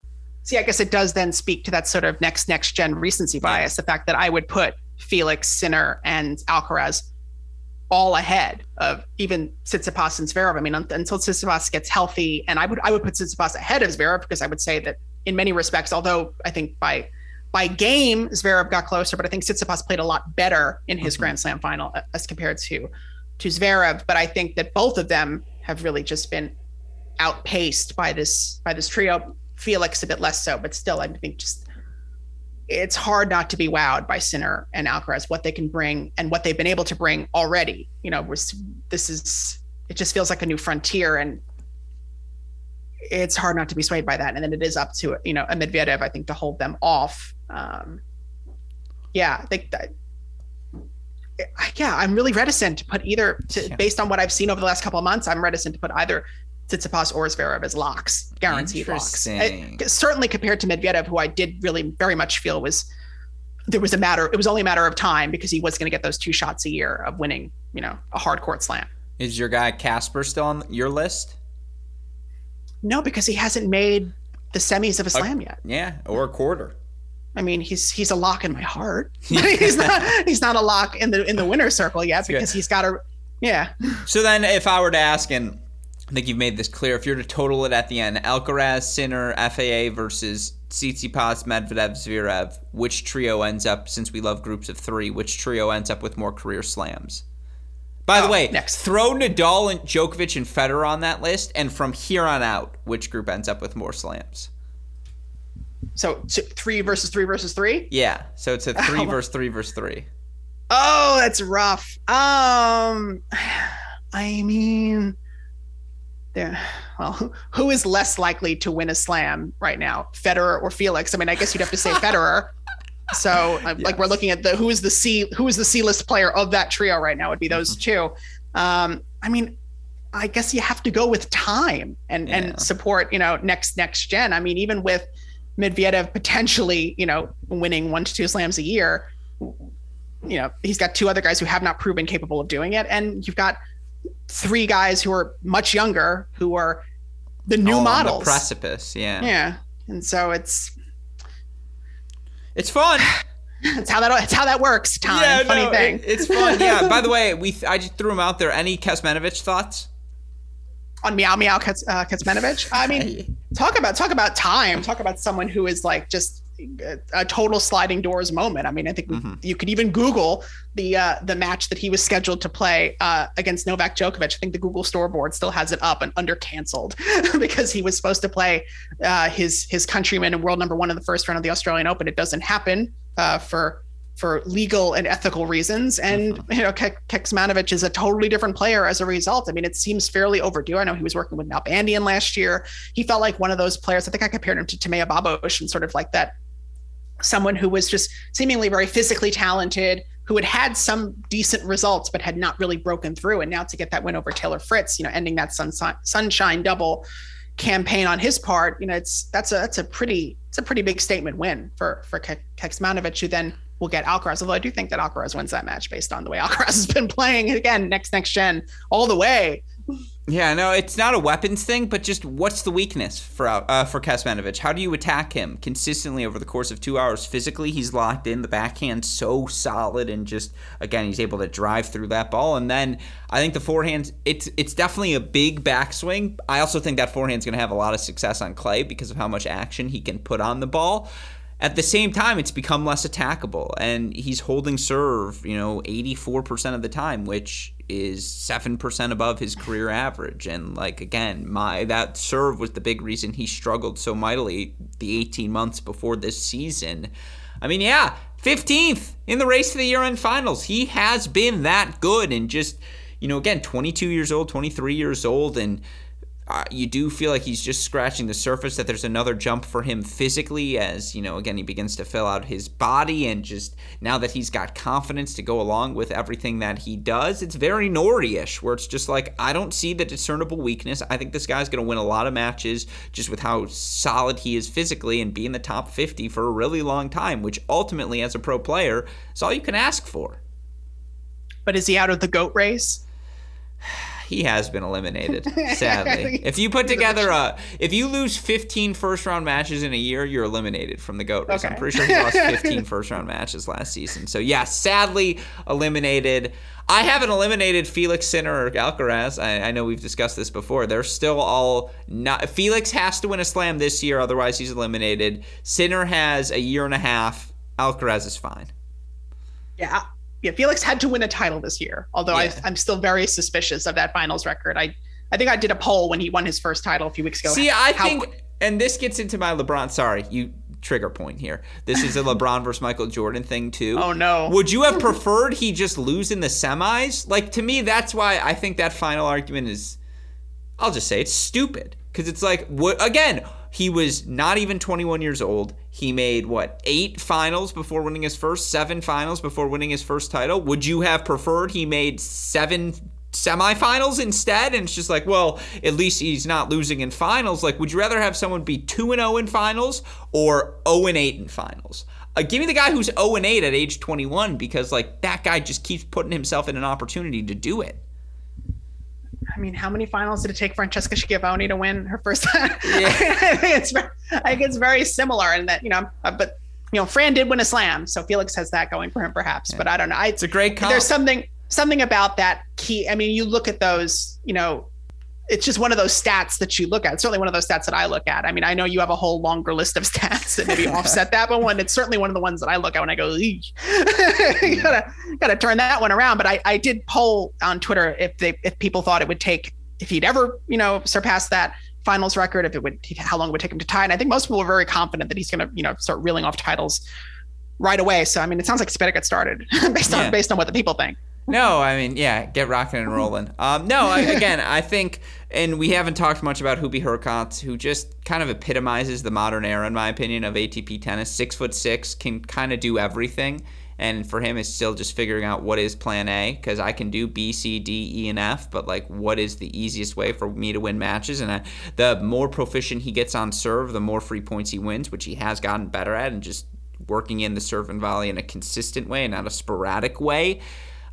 See, I guess it does then speak to that sort of next next gen recency bias, the fact that I would put Felix, Sinner, and Alcaraz all ahead of even Tsitsipas and Zverev. I mean, until Tsitsipas gets healthy, and I would I would put Tsitsipas ahead of Zverev because I would say that in many respects, although I think by by game Zverev got closer, but I think Tsitsipas played a lot better in his mm-hmm. Grand Slam final as compared to to Zverev. But I think that both of them have really just been outpaced by this by this trio. Felix a bit less so, but still, I think just it's hard not to be wowed by Sinner and Alcaraz, what they can bring and what they've been able to bring already. You know, this is it just feels like a new frontier, and it's hard not to be swayed by that. And then it is up to you know a Medvedev, I think, to hold them off. Um, yeah, I think that. Yeah, I'm really reticent to put either, to, yeah. based on what I've seen over the last couple of months. I'm reticent to put either Tsitsipas or Zverev as locks, guaranteed locks. I, certainly compared to Medvedev, who I did really very much feel was there was a matter. It was only a matter of time because he was going to get those two shots a year of winning, you know, a hard court slam. Is your guy Casper still on your list? No, because he hasn't made the semis of a slam yet. Yeah, or a quarter. I mean, he's he's a lock in my heart. [laughs] [laughs] he's not he's not a lock in the in the winner circle yet because he's got a yeah. So then, if I were to ask, and I think you've made this clear. If you're to total it at the end, Alcaraz, Sinner, FAA versus Tsitsipas, Medvedev, Zverev, which trio ends up, since we love groups of three, which trio ends up with more career slams? By oh, the way, next. throw Nadal and Djokovic and Federer on that list, and from here on out, which group ends up with more slams? So, so three versus three versus three? Yeah. So it's a three [laughs] oh. versus three versus three. Oh, that's rough. Um, [sighs] I mean, there well [laughs] who is less likely to win a slam right now federer or felix i mean i guess you'd have to say federer so [laughs] yes. like we're looking at the who is the c who is the c list player of that trio right now would be those mm-hmm. two um i mean i guess you have to go with time and yeah. and support you know next next gen i mean even with medvedev potentially you know winning one to two slams a year you know he's got two other guys who have not proven capable of doing it and you've got three guys who are much younger who are the new oh, models. The precipice, yeah. Yeah. And so it's it's fun. [sighs] [laughs] That's how that it's how that works. Time, yeah, funny no, thing. It, it's fun. [laughs] Yeah. By the way, we I just threw them out there. Any Kecmanovic thoughts? On Meow Meow Kets, uh, I mean, talk about talk about time. Talk about someone who is like just a total sliding doors moment. I mean, I think mm-hmm. you could even Google the uh, the match that he was scheduled to play uh, against Novak Djokovic. I think the Google store board still has it up and under canceled [laughs] because he was supposed to play uh, his his countryman and world number one in the first round of the Australian Open. It doesn't happen uh, for for legal and ethical reasons. And mm-hmm. you know, Kek- is a totally different player as a result. I mean, it seems fairly overdue. I know he was working with Nalbandian last year. He felt like one of those players. I think I compared him to Timea Babos and sort of like that someone who was just seemingly very physically talented, who had had some decent results but had not really broken through. And now to get that win over Taylor Fritz, you know, ending that sunshine, sunshine double campaign on his part, you know, it's that's a that's a pretty it's a pretty big statement win for for Kecmanovic, who then will get Alcaraz. Although I do think that Alcaraz wins that match based on the way Alcaraz [laughs] has been playing again next next gen all the way. Yeah, no, it's not a weapons thing, but just what's the weakness for uh, for Kecmanovic? How do you attack him consistently over the course of two hours? Physically, he's locked in. The backhand so solid, and just again, he's able to drive through that ball. And then I think the forehand, it's it's definitely a big backswing. I also think that forehand's going to have a lot of success on clay because of how much action he can put on the ball. At the same time, it's become less attackable, and he's holding serve, you know, 84% of the time, which is 7% above his career average. And like again, my that serve was the big reason he struggled so mightily the 18 months before this season. I mean, yeah, 15th in the race to the year-end finals. He has been that good and just, you know, again, 22 years old, 23 years old and uh, you do feel like he's just scratching the surface that there's another jump for him physically as you know again he begins to fill out his body and just now that he's got confidence to go along with everything that he does it's very Norrie-ish where it's just like I don't see the discernible weakness. I think this guy's going to win a lot of matches just with how solid he is physically and be in the top 50 for a really long time which ultimately as a pro player is all you can ask for. But is he out of the goat race he has been eliminated, [laughs] sadly. [laughs] if you put together a, if you lose 15 first round matches in a year, you're eliminated from the GOAT race. Okay. I'm pretty sure he lost [laughs] 15 first round matches last season. So, yeah, sadly eliminated. I haven't eliminated Felix Sinner or Alcaraz. I, I, know we've discussed this before. They're still all not. Felix has to win a slam this year, otherwise he's eliminated. Sinner has a year and a half. Alcaraz is fine. Yeah, yeah, Felix had to win a title this year. Although yeah. I, am still very suspicious of that finals record. I, I think I did a poll when he won his first title a few weeks ago. See, I how, think, and this gets into my LeBron. Sorry, you trigger point here. This is a [laughs] LeBron versus Michael Jordan thing too. Oh no. Would you have preferred he just lose in the semis? Like to me, that's why I think that final argument is. I'll just say it's stupid because it's like what again he was not even 21 years old. He made what eight finals before winning his first, seven finals before winning his first title. Would you have preferred he made seven semifinals instead? And it's just like, well, at least he's not losing in finals. Like, would you rather have someone be two and zero oh in finals or zero and eight in finals? Uh, give me the guy who's 0 and 8 at age 21 because like that guy just keeps putting himself in an opportunity to do it. I mean, how many finals did it take Francesca Schiavone to win her first? [laughs] Yeah. I think it's I think it's very similar in that you know, uh, but you know, Fran did win a slam, so Felix has that going for him, perhaps. Yeah. But I don't know. I, it's a great. Comp. There's something something about that key. I mean, you look at those, you know, it's just one of those stats that you look at. It's certainly one of those stats that I look at. I mean, I know you have a whole longer list of [laughs] stats that maybe [laughs] offset that, but one it's certainly one of the ones that I look at when I go, [laughs] gotta gotta turn that one around. But I, I did poll on Twitter if they if people thought it would take if he'd ever, you know, surpass that finals record, if it would how long it would take him to tie. And I think most people were very confident that he's gonna, you know, start reeling off titles right away. So I mean it sounds like it's better get started based on yeah. based on what the people think. No, I mean, yeah, get rocking and rolling. Um, no, I, again, I think, and we haven't talked much about Hubie Hurkacz, who just kind of epitomizes the modern era, in my opinion, of ATP tennis. Six foot six, can kind of do everything. And for him, it's still just figuring out what is plan A, because I can do B, C, D, E, and F, but like, what is the easiest way for me to win matches? And I, the more proficient he gets on serve, the more free points he wins, which he has gotten better at, and just working in the serve and volley in a consistent way, not a sporadic way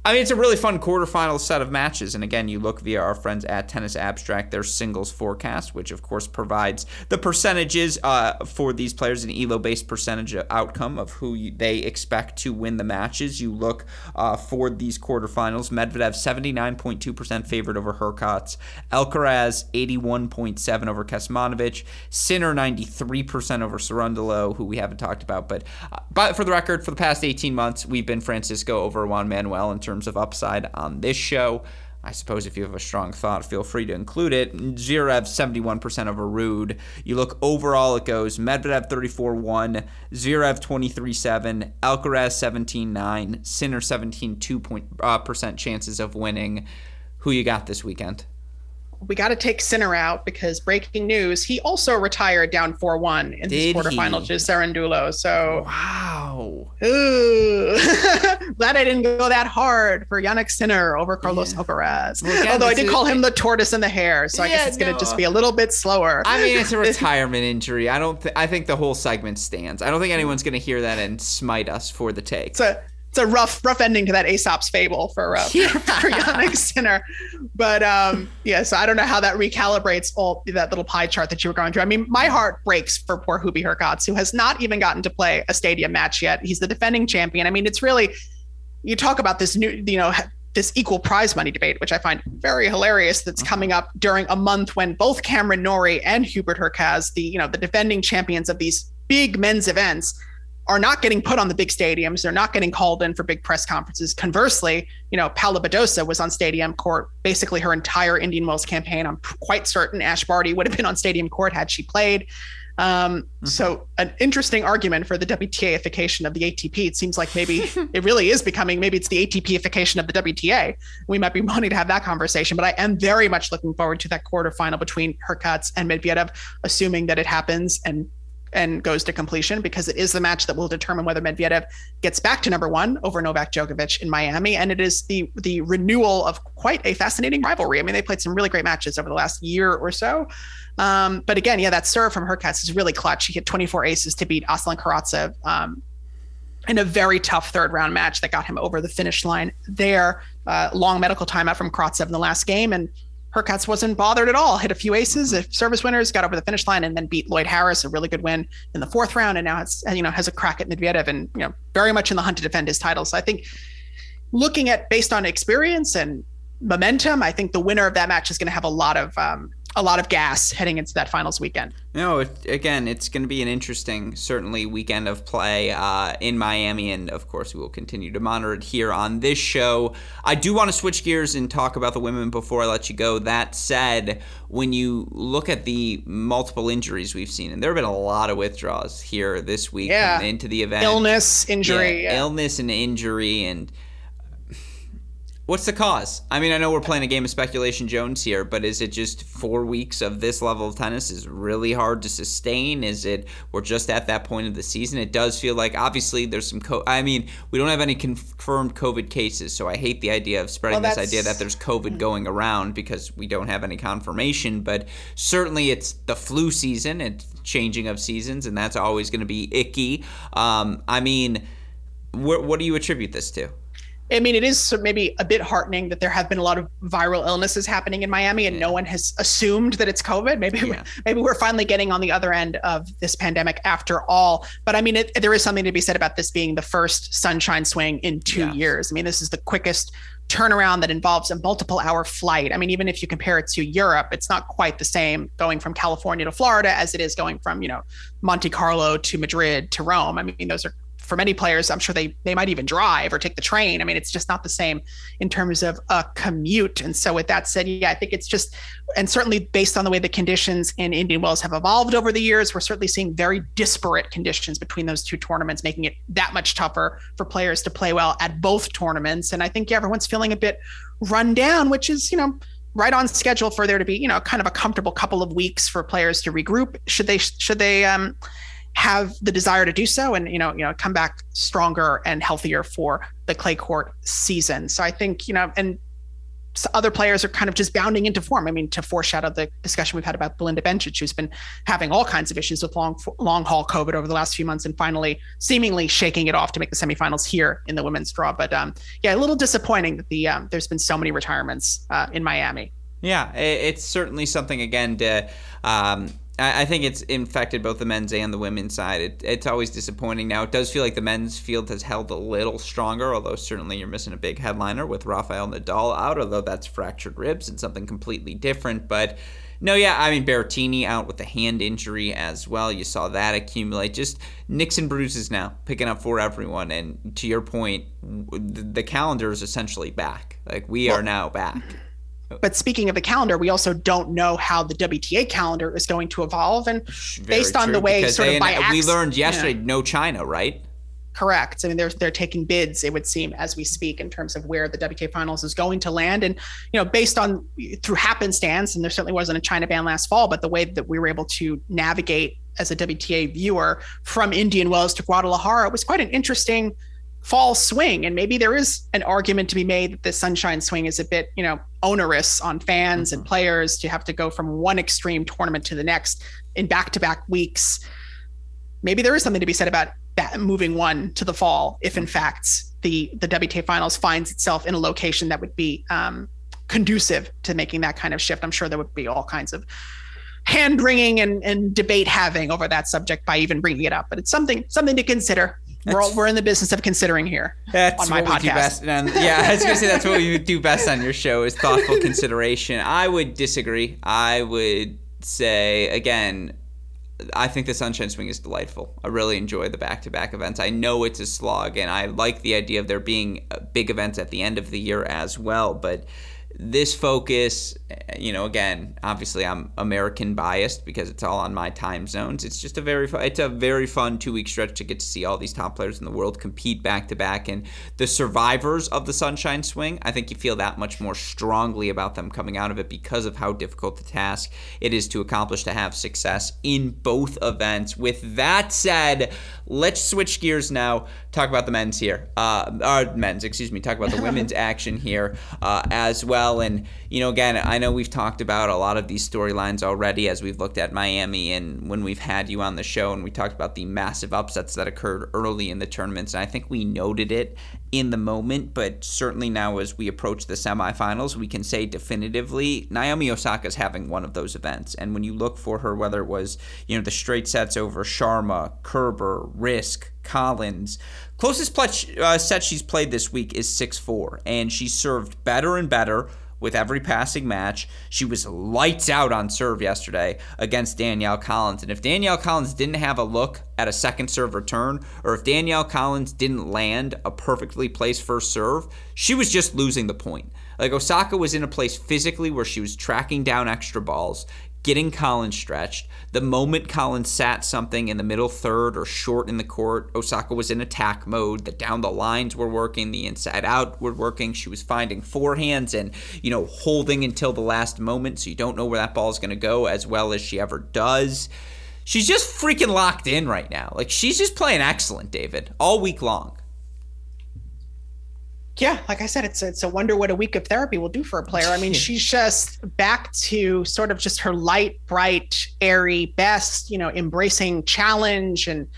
I mean, it's a really fun quarterfinal set of matches. And again, you look via our friends at Tennis Abstract, their singles forecast, which of course provides the percentages uh, for these players, an ELO based percentage outcome of who you, they expect to win the matches. You look uh, for these quarterfinals Medvedev 79.2% favored over Hurkacz, Alcaraz 81.7 over Kecmanovic, Sinner 93% over Cerundolo, who we haven't talked about. But, uh, but for the record, for the past 18 months, we've been Francisco over Juan Manuel in terms terms of upside on this show. I suppose if you have a strong thought, feel free to include it. Zverev 71% over Ruud. You look overall, it goes Medvedev 34 1, Zverev 23 7, Alcaraz 17 9, Sinner 17 2% uh, chances of winning. Who you got this weekend? We got to take Sinner out because breaking news, he also retired down 4 1 in the quarterfinal to Cerundolo. So, wow. Ooh. [laughs] Glad I didn't go that hard for Jannik Sinner over Carlos yeah. Alcaraz. Well, Although I did call him the tortoise and the hare. So, yeah, I guess it's no. going to just be a little bit slower. I mean, it's a [laughs] retirement injury. I don't, th- I think the whole segment stands. I don't think anyone's going to hear that and smite us for the take. So, it's a rough rough ending to that Aesop's fable for uh, yeah. [laughs] for Jannik Sinner. But um, yeah, so I don't know how that recalibrates all that little pie chart that you were going through. I mean, my heart breaks for poor Hubie Hurkacz, who has not even gotten to play a stadium match yet. He's the defending champion. I mean, it's really you talk about this new, you know, this equal prize money debate, which I find very hilarious. That's mm-hmm. coming up during a month when both Cameron Norrie and Hubert Hurkacz, the you know the defending champions of these big men's events, are not getting put on the big stadiums. They're not getting called in for big press conferences. Conversely, you know, Paula Badosa was on stadium court basically her entire Indian Wells campaign. I'm quite certain Ash Barty would have been on stadium court had she played. Um, mm-hmm. So, an interesting argument for the WTAification of the ATP. It seems like maybe [laughs] it really is becoming, maybe it's the ATPification of the WTA. We might be [laughs] wanting to have that conversation, but I am very much looking forward to that quarterfinal between Hurkacz and Medvedev, assuming that it happens and and goes to completion because it is the match that will determine whether Medvedev gets back to number one over Novak Djokovic in Miami. And it is the the renewal of quite a fascinating rivalry. I mean, they played some really great matches over the last year or so. Um, but again, yeah, that serve from Hurkacz is really clutch. He hit 24 aces to beat Aslan Karatsev um, in a very tough third round match that got him over the finish line there. Uh, long medical timeout from Karatsev in the last game. And Hurkacz wasn't bothered at all. Hit a few aces, if service winners, got over the finish line, and then beat Lloyd Harris, a really good win in the fourth round, and now it's you know has a crack at Medvedev, and you know very much in the hunt to defend his title. So I think looking at based on experience and momentum, I think the winner of that match is going to have a lot of um, a lot of gas heading into that finals weekend. No, it, again, it's going to be an interesting, certainly, weekend of play uh, in Miami, and of course, we will continue to monitor it here on this show. I do want to switch gears and talk about the women before I let you go. That said, when you look at the multiple injuries we've seen, and there have been a lot of withdrawals here this week yeah. into the event, illness, injury, yeah, yeah. illness, and injury, and What's the cause? I mean, I know we're playing a game of speculation Jones here, but is it just four weeks of this level of tennis is really hard to sustain? Is it we're just at that point of the season? It does feel like obviously there's some. Co- I mean, we don't have any confirmed COVID cases, so I hate the idea of spreading well, this idea that there's COVID [laughs] going around because we don't have any confirmation. But certainly, it's the flu season. It's changing of seasons, and that's always going to be icky. Um, I mean, wh- what do you attribute this to? I mean, it is maybe a bit heartening that there have been a lot of viral illnesses happening in Miami, and yeah. no one has assumed that it's COVID. Maybe, yeah. maybe we're finally getting on the other end of this pandemic after all. But I mean, it, there is something to be said about this being the first sunshine swing in two years. I mean, this is the quickest turnaround that involves a multiple hour flight. I mean, even if you compare it to Europe, it's not quite the same going from California to Florida as it is going from, you know, Monte Carlo to Madrid to Rome. I mean, those are for many players, I'm sure they they might even drive or take the train. I mean, it's just not the same in terms of a commute. And so, with that said, yeah, I think it's just, and certainly based on the way the conditions in Indian Wells have evolved over the years, we're certainly seeing very disparate conditions between those two tournaments, making it that much tougher for players to play well at both tournaments. And I think yeah, everyone's feeling a bit run down, which is you know right on schedule for there to be you know kind of a comfortable couple of weeks for players to regroup. Should they should they um have the desire to do so and you know you know come back stronger and healthier for the clay court season so i think you know and other players are kind of just bounding into form. I mean, to foreshadow the discussion we've had about Belinda Bencic, who's been having all kinds of issues with long long haul COVID over the last few months, and finally seemingly shaking it off to make the semifinals here in the women's draw. But um, yeah, a little disappointing that the um, there's been so many retirements uh, in Miami. Yeah, it's certainly something again to. Um, I think it's infected both the men's and the women's side. It, it's always disappointing. Now, it does feel like the men's field has held a little stronger, although certainly you're missing a big headliner with Rafael Nadal out, although that's fractured ribs and something completely different. But no, yeah, I mean, Berrettini out with a hand injury as well. You saw that accumulate. Just nicks and bruises now, picking up for everyone. And to your point, the calendar is essentially back. Like, we well, are now back. But speaking of the calendar, we also don't know how the WTA calendar is going to evolve. And Very based on the way sort of by we learned yesterday, no China, right? Correct. I mean, they're they're taking bids. It would seem as we speak in terms of where the WTA finals is going to land, and you know, based on through happenstance, and there certainly wasn't a China ban last fall, but the way that we were able to navigate as a WTA viewer from Indian Wells to Guadalajara was quite an interesting fall swing. And maybe there is an argument to be made that the sunshine swing is a bit, you know, onerous on fans mm-hmm. and players to have to go from one extreme tournament to the next in back-to-back weeks. Maybe there is something to be said about that moving one to the fall if in fact the the WTA finals finds itself in a location that would be um, conducive to making that kind of shift. I'm sure there would be all kinds of hand wringing and, and debate having over that subject by even bringing it up, but it's something something to consider we're, all, we're in the business of considering here that's on my what podcast. We do best. And yeah, I was gonna say that's what we do best on your show is thoughtful [laughs] consideration. I would disagree. I would say again, I think the Sunshine Swing is delightful. I really enjoy the back-to-back events. I know it's a slog, and I like the idea of there being uh, big events at the end of the year as well. But this focus, eh, you know, again, obviously I'm American biased because it's all on my time zones. It's just a very fun, it's a very fun two week stretch to get to see all these top players in the world compete back to back, and the survivors of the Sunshine Swing. I think you feel that much more strongly about them coming out of it because of how difficult the task it is to accomplish to have success in both events. With that said, let's switch gears now. Talk about the men's here, uh, our men's, excuse me. Talk about the [laughs] women's action here uh, as well well. And, you know, again, I know we've talked about a lot of these storylines already as we've looked at Miami and when we've had you on the show and we talked about the massive upsets that occurred early in the tournaments. And I think we noted it in the moment, but certainly now as we approach the semifinals, we can say definitively Naomi Osaka's having one of those events. And when you look for her, whether it was, you know, the straight sets over Sharma, Kerber, Riske, Collins, closest pledge, uh, set she's played this week is 6 4, and she served better and better with every passing match. She was lights out on serve yesterday against Danielle Collins. And if Danielle Collins didn't have a look at a second serve return, or if Danielle Collins didn't land a perfectly placed first serve, she was just losing the point. Like Osaka was in a place physically where she was tracking down extra balls, getting Collins stretched. The moment Collins sat something in the middle third or short in the court, Osaka was in attack mode. The down the lines were working, the inside out were working. She was finding forehands and, you know, holding until the last moment so you don't know where that ball is going to go as well as she ever does. She's just freaking locked in right now. Like she's just playing excellent, David, all week long yeah, like I said, it's it's a wonder what a week of therapy will do for a player. I mean, she's just back to sort of just her light, bright, airy best, you know, embracing challenge and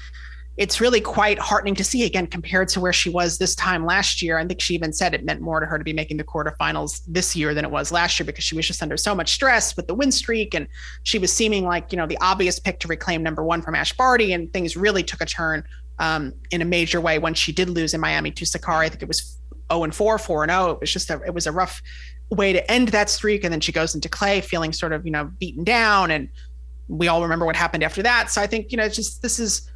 it's really quite heartening to see again compared to where she was this time last year. I think she even said it meant more to her to be making the quarterfinals this year than it was last year because she was just under so much stress with the win streak and she was seeming like, you know, the obvious pick to reclaim number one from Ash Barty and things really took a turn um, in a major way when she did lose in Miami to Sakkari. I think it was 0 and 4, 4 and 0. It was just a it was a rough way to end that streak. And then she goes into clay feeling sort of, you know, beaten down. And we all remember what happened after that. So I think, you know, it's just this is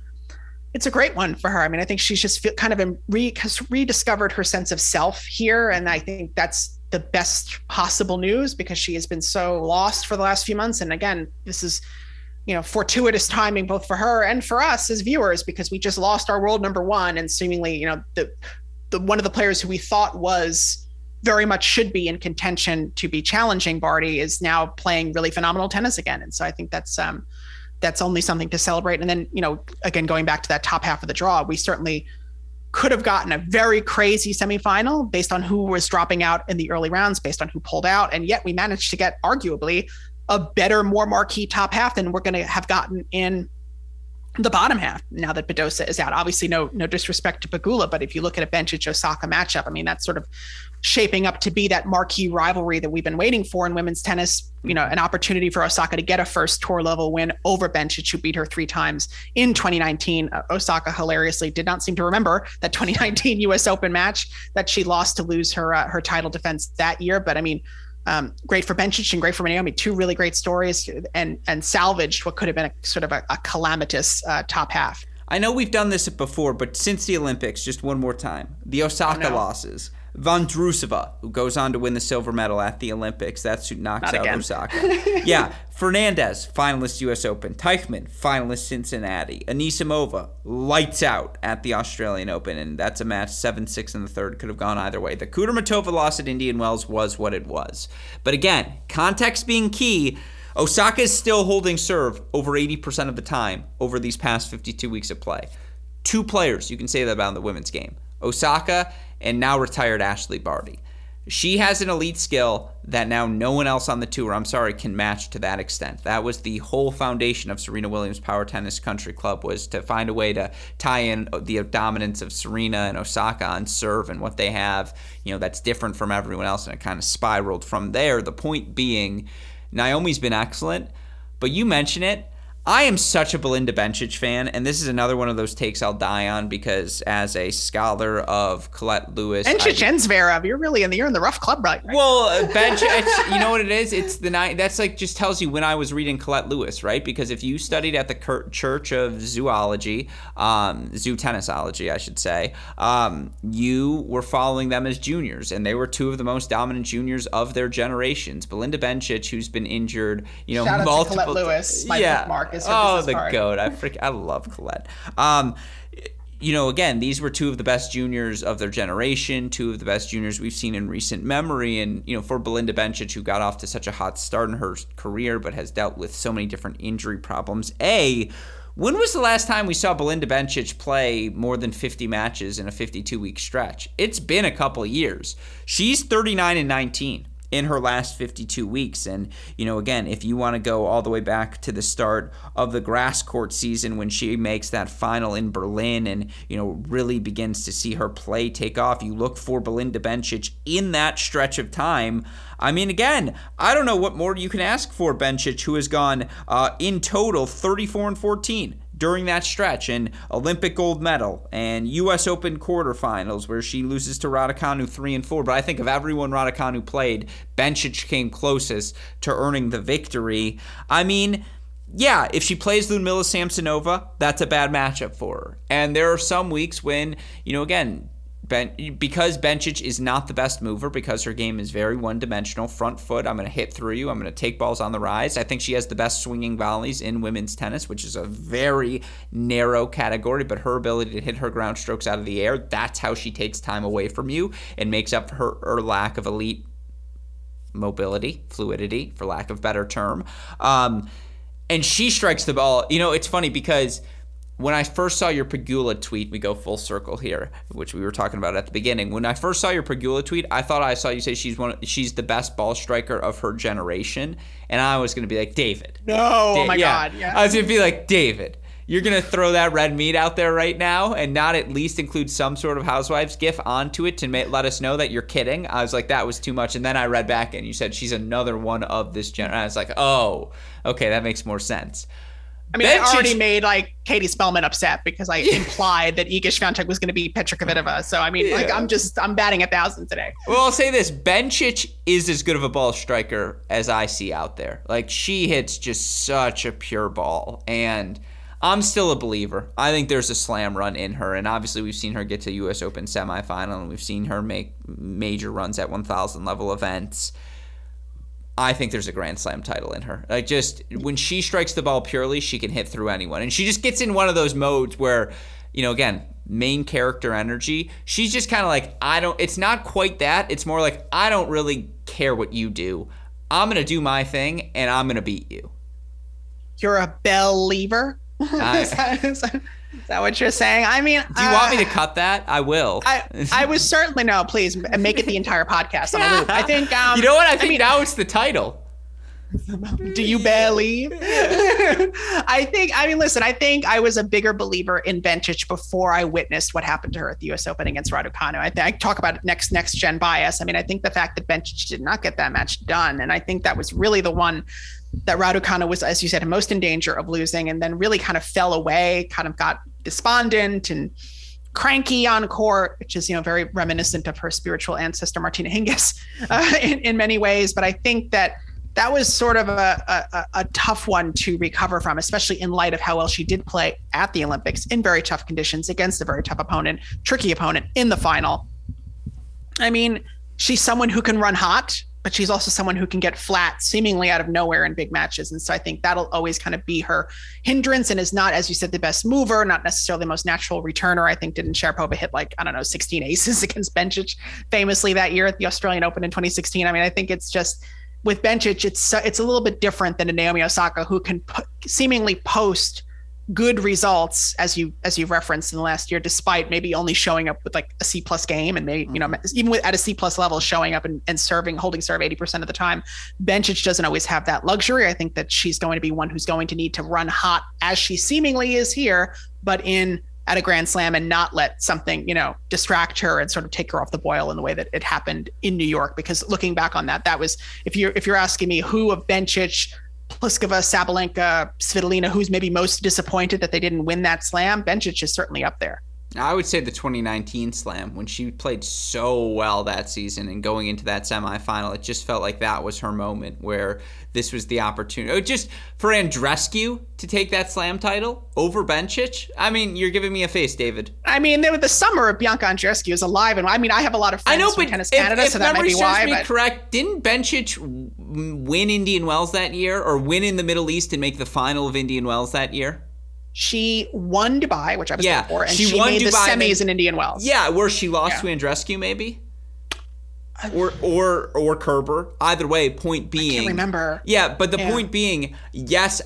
it's a great one for her. I mean, I think she's just kind of re, has rediscovered her sense of self here. And I think that's the best possible news because she has been so lost for the last few months. And again, this is, you know, fortuitous timing both for her and for us as viewers because we just lost our world number one and seemingly, you know, the the one of the players who we thought was very much should be in contention to be challenging Barty is now playing really phenomenal tennis again. And so I think that's um, that's only something to celebrate. And then, you know, again, going back to that top half of the draw, we certainly could have gotten a very crazy semifinal based on who was dropping out in the early rounds, based on who pulled out. And yet we managed to get arguably a better, more marquee top half than we're going to have gotten in the bottom half now that Badosa is out. Obviously, no no disrespect to Pegula, but if you look at a Bencic Osaka matchup, I mean that's sort of shaping up to be that marquee rivalry that we've been waiting for in women's tennis. You know, an opportunity for Osaka to get a first tour level win over Bencic, who beat her three times in 2019. Uh, Osaka hilariously did not seem to remember that 2019 U.S. [laughs] Open match that she lost to lose her uh, her title defense that year. But I mean, um, great for Bencic and great for Naomi. Two really great stories and and salvaged what could have been a sort of a, a calamitous uh, top half. I know we've done this before, but since the Olympics, just one more time, the Osaka oh, no. losses. Vondrousova, who goes on to win the silver medal at the Olympics. That's who knocks Not out again. Osaka. [laughs] yeah, Fernandez, finalist U.S. Open. Teichmann, finalist Cincinnati. Anisimova, lights out at the Australian Open, and that's a match 7 6 in the third. Could have gone either way. The Kudermetova loss at Indian Wells was what it was. But again, context being key. Osaka is still holding serve over 80% of the time over these past 52 weeks of play. Two players, you can say that about in the women's game. Osaka and now retired Ashley Barty. She has an elite skill that now no one else on the tour, I'm sorry, can match to that extent. That was the whole foundation of Serena Williams Power Tennis Country Club was to find a way to tie in the dominance of Serena and Osaka on serve and what they have, you know, that's different from everyone else and it kind of spiraled from there. The point being Naomi's been excellent, but you mention it, I am such a Belinda Bencic fan, and this is another one of those takes I'll die on because as a scholar of Colette Lewis, Bencic and Zverev, you're really in the you're in the rough club, right? Well, uh, Bencic, you know what it is? It's the night. That's like just tells you when I was reading Colette Lewis, right? Because if you studied at the Church of Zoology, um, Zoo Tennisology, I should say, um, you were following them as juniors, and they were two of the most dominant juniors of their generations. Belinda Bencic, who's been injured, you know, Shout multiple. Colette Lewis, yeah. bookmark oh, the card. goat! I freak, I love Colette. Um, you know, again, these were two of the best juniors of their generation, two of the best juniors we've seen in recent memory. And, you know, for Belinda Bencic, who got off to such a hot start in her career, but has dealt with so many different injury problems. A, when was the last time we saw Belinda Bencic play more than 50 matches in a 52 week stretch? It's been a couple years. She's 39 and 19 in her last 52 weeks. And, you know, again, if you want to go all the way back to the start of the grass court season when she makes that final in Berlin and, you know, really begins to see her play take off, you look for Belinda Bencic in that stretch of time. I mean, again, I don't know what more you can ask for Bencic, who has gone uh, in total 34 and 14 during that stretch and Olympic gold medal and U.S. Open quarterfinals where she loses to Raducanu three and four. But I think of everyone Raducanu played, Bencic came closest to earning the victory. I mean, yeah, if she plays Ludmila Samsonova, that's a bad matchup for her. And there are some weeks when, you know, again, Ben, because Bencic is not the best mover, because her game is very one dimensional, front foot, I'm going to hit through you, I'm going to take balls on the rise. I think she has the best swinging volleys in women's tennis, which is a very narrow category, but her ability to hit her ground strokes out of the air, that's how she takes time away from you and makes up for her, her lack of elite mobility, fluidity, for lack of better term. Um, and she strikes the ball. You know, it's funny because when I first saw your Pegula tweet, we go full circle here, which we were talking about at the beginning. When I first saw your Pegula tweet, I thought I saw you say she's one, she's the best ball striker of her generation, and I was gonna be like David. No, oh da- oh my yeah. god, yeah. I was gonna be like David. You're gonna throw that red meat out there right now, and not at least include some sort of housewives gif onto it to make, let us know that you're kidding. I was like, that was too much, and then I read back and you said she's another one of this generation. I was like, oh, okay, that makes more sense. I mean, I already made like Katie Spellman upset because I [laughs] implied that Iga Swiatek was going to be Petra Kvitova. So I mean, yeah. like I'm just I'm batting a thousand today. Well, I'll say this: Bencic is as good of a ball striker as I see out there. Like she hits just such a pure ball, and I'm still a believer. I think there's a slam run in her, and obviously we've seen her get to U.S. Open semifinal, and we've seen her make major runs at 1,000 level events. I think there's a Grand Slam title in her. Like just when she strikes the ball purely, she can hit through anyone, and she just gets in one of those modes where, you know, again, main character energy. She's just kind of like I don't. It's not quite that. It's more like I don't really care what you do. I'm gonna do my thing, and I'm gonna beat you. You're a bell believer. [laughs] Is that what you're saying? I mean, do you uh, want me to cut that? I will. I, I [laughs] was certainly no. Please make it the entire podcast on a loop. I think. [laughs] Um, you know what? I think I mean, now it's the title. Do you believe? [laughs] I think. I mean, listen. I think I was a bigger believer in Bencic before I witnessed what happened to her at the U.S. Open against Raducanu. I, th- I talk about next next gen bias. I mean, I think the fact that Bencic did not get that match done, and I think that was really the one that Raducanu was, as you said, most in danger of losing, and then really kind of fell away, kind of got despondent and cranky on court, which is you know very reminiscent of her spiritual ancestor Martina Hingis [laughs] uh, in, in many ways. But I think that that was sort of a, a, a, tough one to recover from, especially in light of how well she did play at the Olympics in very tough conditions against a very tough opponent, tricky opponent in the final. I mean, she's someone who can run hot, but she's also someone who can get flat seemingly out of nowhere in big matches. And so I think that'll always kind of be her hindrance and is not, as you said, the best mover, not necessarily the most natural returner. I think didn't Sharapova hit like, I don't know, 16 aces [laughs] against Bencic famously that year at the Australian Open in 2016. I mean, I think it's just with Bencic, it's it's a little bit different than a Naomi Osaka who can seemingly post good results as you as you referenced in the last year despite maybe only showing up with like a c plus game and maybe you know mm-hmm. even with at a c plus level showing up and, and serving holding serve 80% of the time Bencic doesn't always have that luxury i think that she's going to be one who's going to need to run hot as she seemingly is here but in at a grand slam and not let something you know distract her and sort of take her off the boil in the way that it happened in new york because looking back on that that was if you're if you're asking me who of Bencic Pliskova, Sabalenka, Svitolina, who's maybe most disappointed that they didn't win that slam, Bencic is certainly up there. I would say the 2019 slam when she played so well that season and going into that semifinal, it just felt like that was her moment where this was the opportunity. Oh, just for Andreescu to take that slam title over Bencic. I mean, you're giving me a face, David. I mean, the summer of Bianca Andreescu is alive, and I mean, I have a lot of friends I know, but Tennis if, Canada, if so that might be why. Me but correct, didn't Bencic win Indian Wells that year, or win in the Middle East and make the final of Indian Wells that year? She won Dubai, which I was yeah, there for, and she, she won made Dubai the semis in Indian Wells. Yeah, where she lost yeah. to Andreescu, maybe uh, or or or Kerber. Either way, point being, I can't remember. Yeah, but the yeah. point being, yes,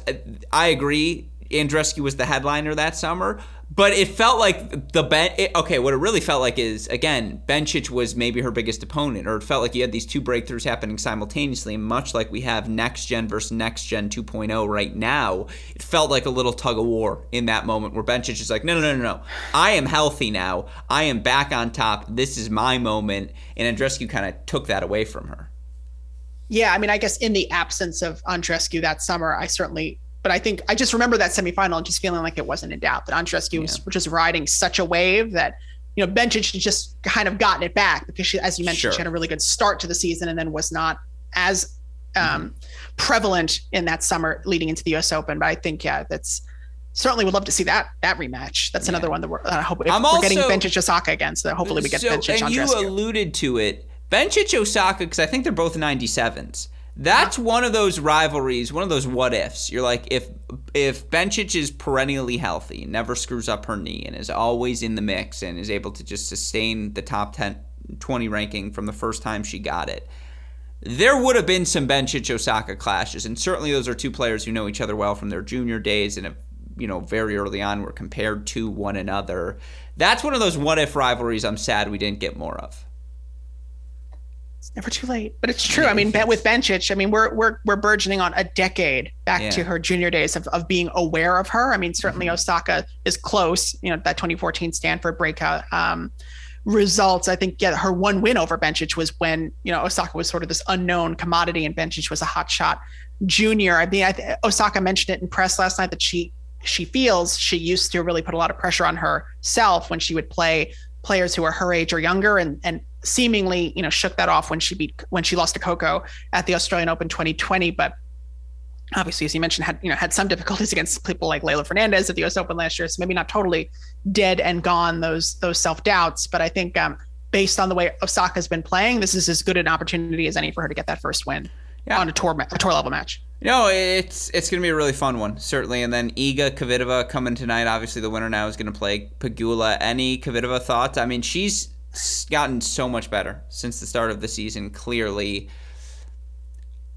I agree. Andreescu was the headliner that summer, but it felt like the Ben. It, okay, what it really felt like is again, Bencic was maybe her biggest opponent, or it felt like you had these two breakthroughs happening simultaneously, much like we have next gen versus next gen 2.0 right now. It felt like a little tug of war in that moment where Bencic is like, no, no, no, no, no, I am healthy now. I am back on top. This is my moment, and Andreescu kind of took that away from her. Yeah, I mean, I guess in the absence of Andreescu that summer, I certainly but I think I just remember that semifinal and just feeling like it wasn't in doubt that Andreescu yeah. was just riding such a wave that you know Bencic just kind of gotten it back because she, as you mentioned, sure. she had a really good start to the season and then was not as um, mm-hmm. prevalent in that summer leading into the U.S. Open. But I think yeah, that's certainly would love to see that that rematch. That's yeah. another one that we're I hope I'm we're also, getting Bencic Osaka again. So hopefully we get so, Bencic. And you alluded to it, Bencic Osaka because I think they're both 97s. That's one of those rivalries, one of those what ifs. You're like, if if Bencic is perennially healthy, never screws up her knee, and is always in the mix, and is able to just sustain the top 10, 20 ranking from the first time she got it, there would have been some Bencic Osaka clashes, and certainly those are two players who know each other well from their junior days, and have, you know, very early on were compared to one another. That's one of those what if rivalries. I'm sad we didn't get more of it's never too late. But it's true. I mean, with Bencic, I mean, we're we're we're burgeoning on a decade back yeah. to her junior days of, of being aware of her. I mean, certainly mm-hmm. Osaka is close. You know, that 2014 Stanford breakout um, results. I think yeah, her one win over Bencic was when you know Osaka was sort of this unknown commodity, and Bencic was a hot shot junior. I mean, I th- Osaka mentioned it in press last night that she she feels she used to really put a lot of pressure on herself when she would play players who are her age or younger and and seemingly, you know, shook that off when she beat when she lost to Coco at the Australian Open 2020. But obviously, as you mentioned, had you know had some [laughs] difficulties against people like Leylah Fernandez at the U.S. Open last year. So maybe not totally dead and gone those those self doubts. But I think um, based on the way Osaka's been playing, this is as good an opportunity as any for her to get that first win yeah. on a tour a tour level match. No, it's it's going to be a really fun one, certainly. And then Iga Kvitova coming tonight. Obviously, the winner now is going to play Pegula. Any Kvitova thoughts? I mean, she's gotten so much better since the start of the season. Clearly,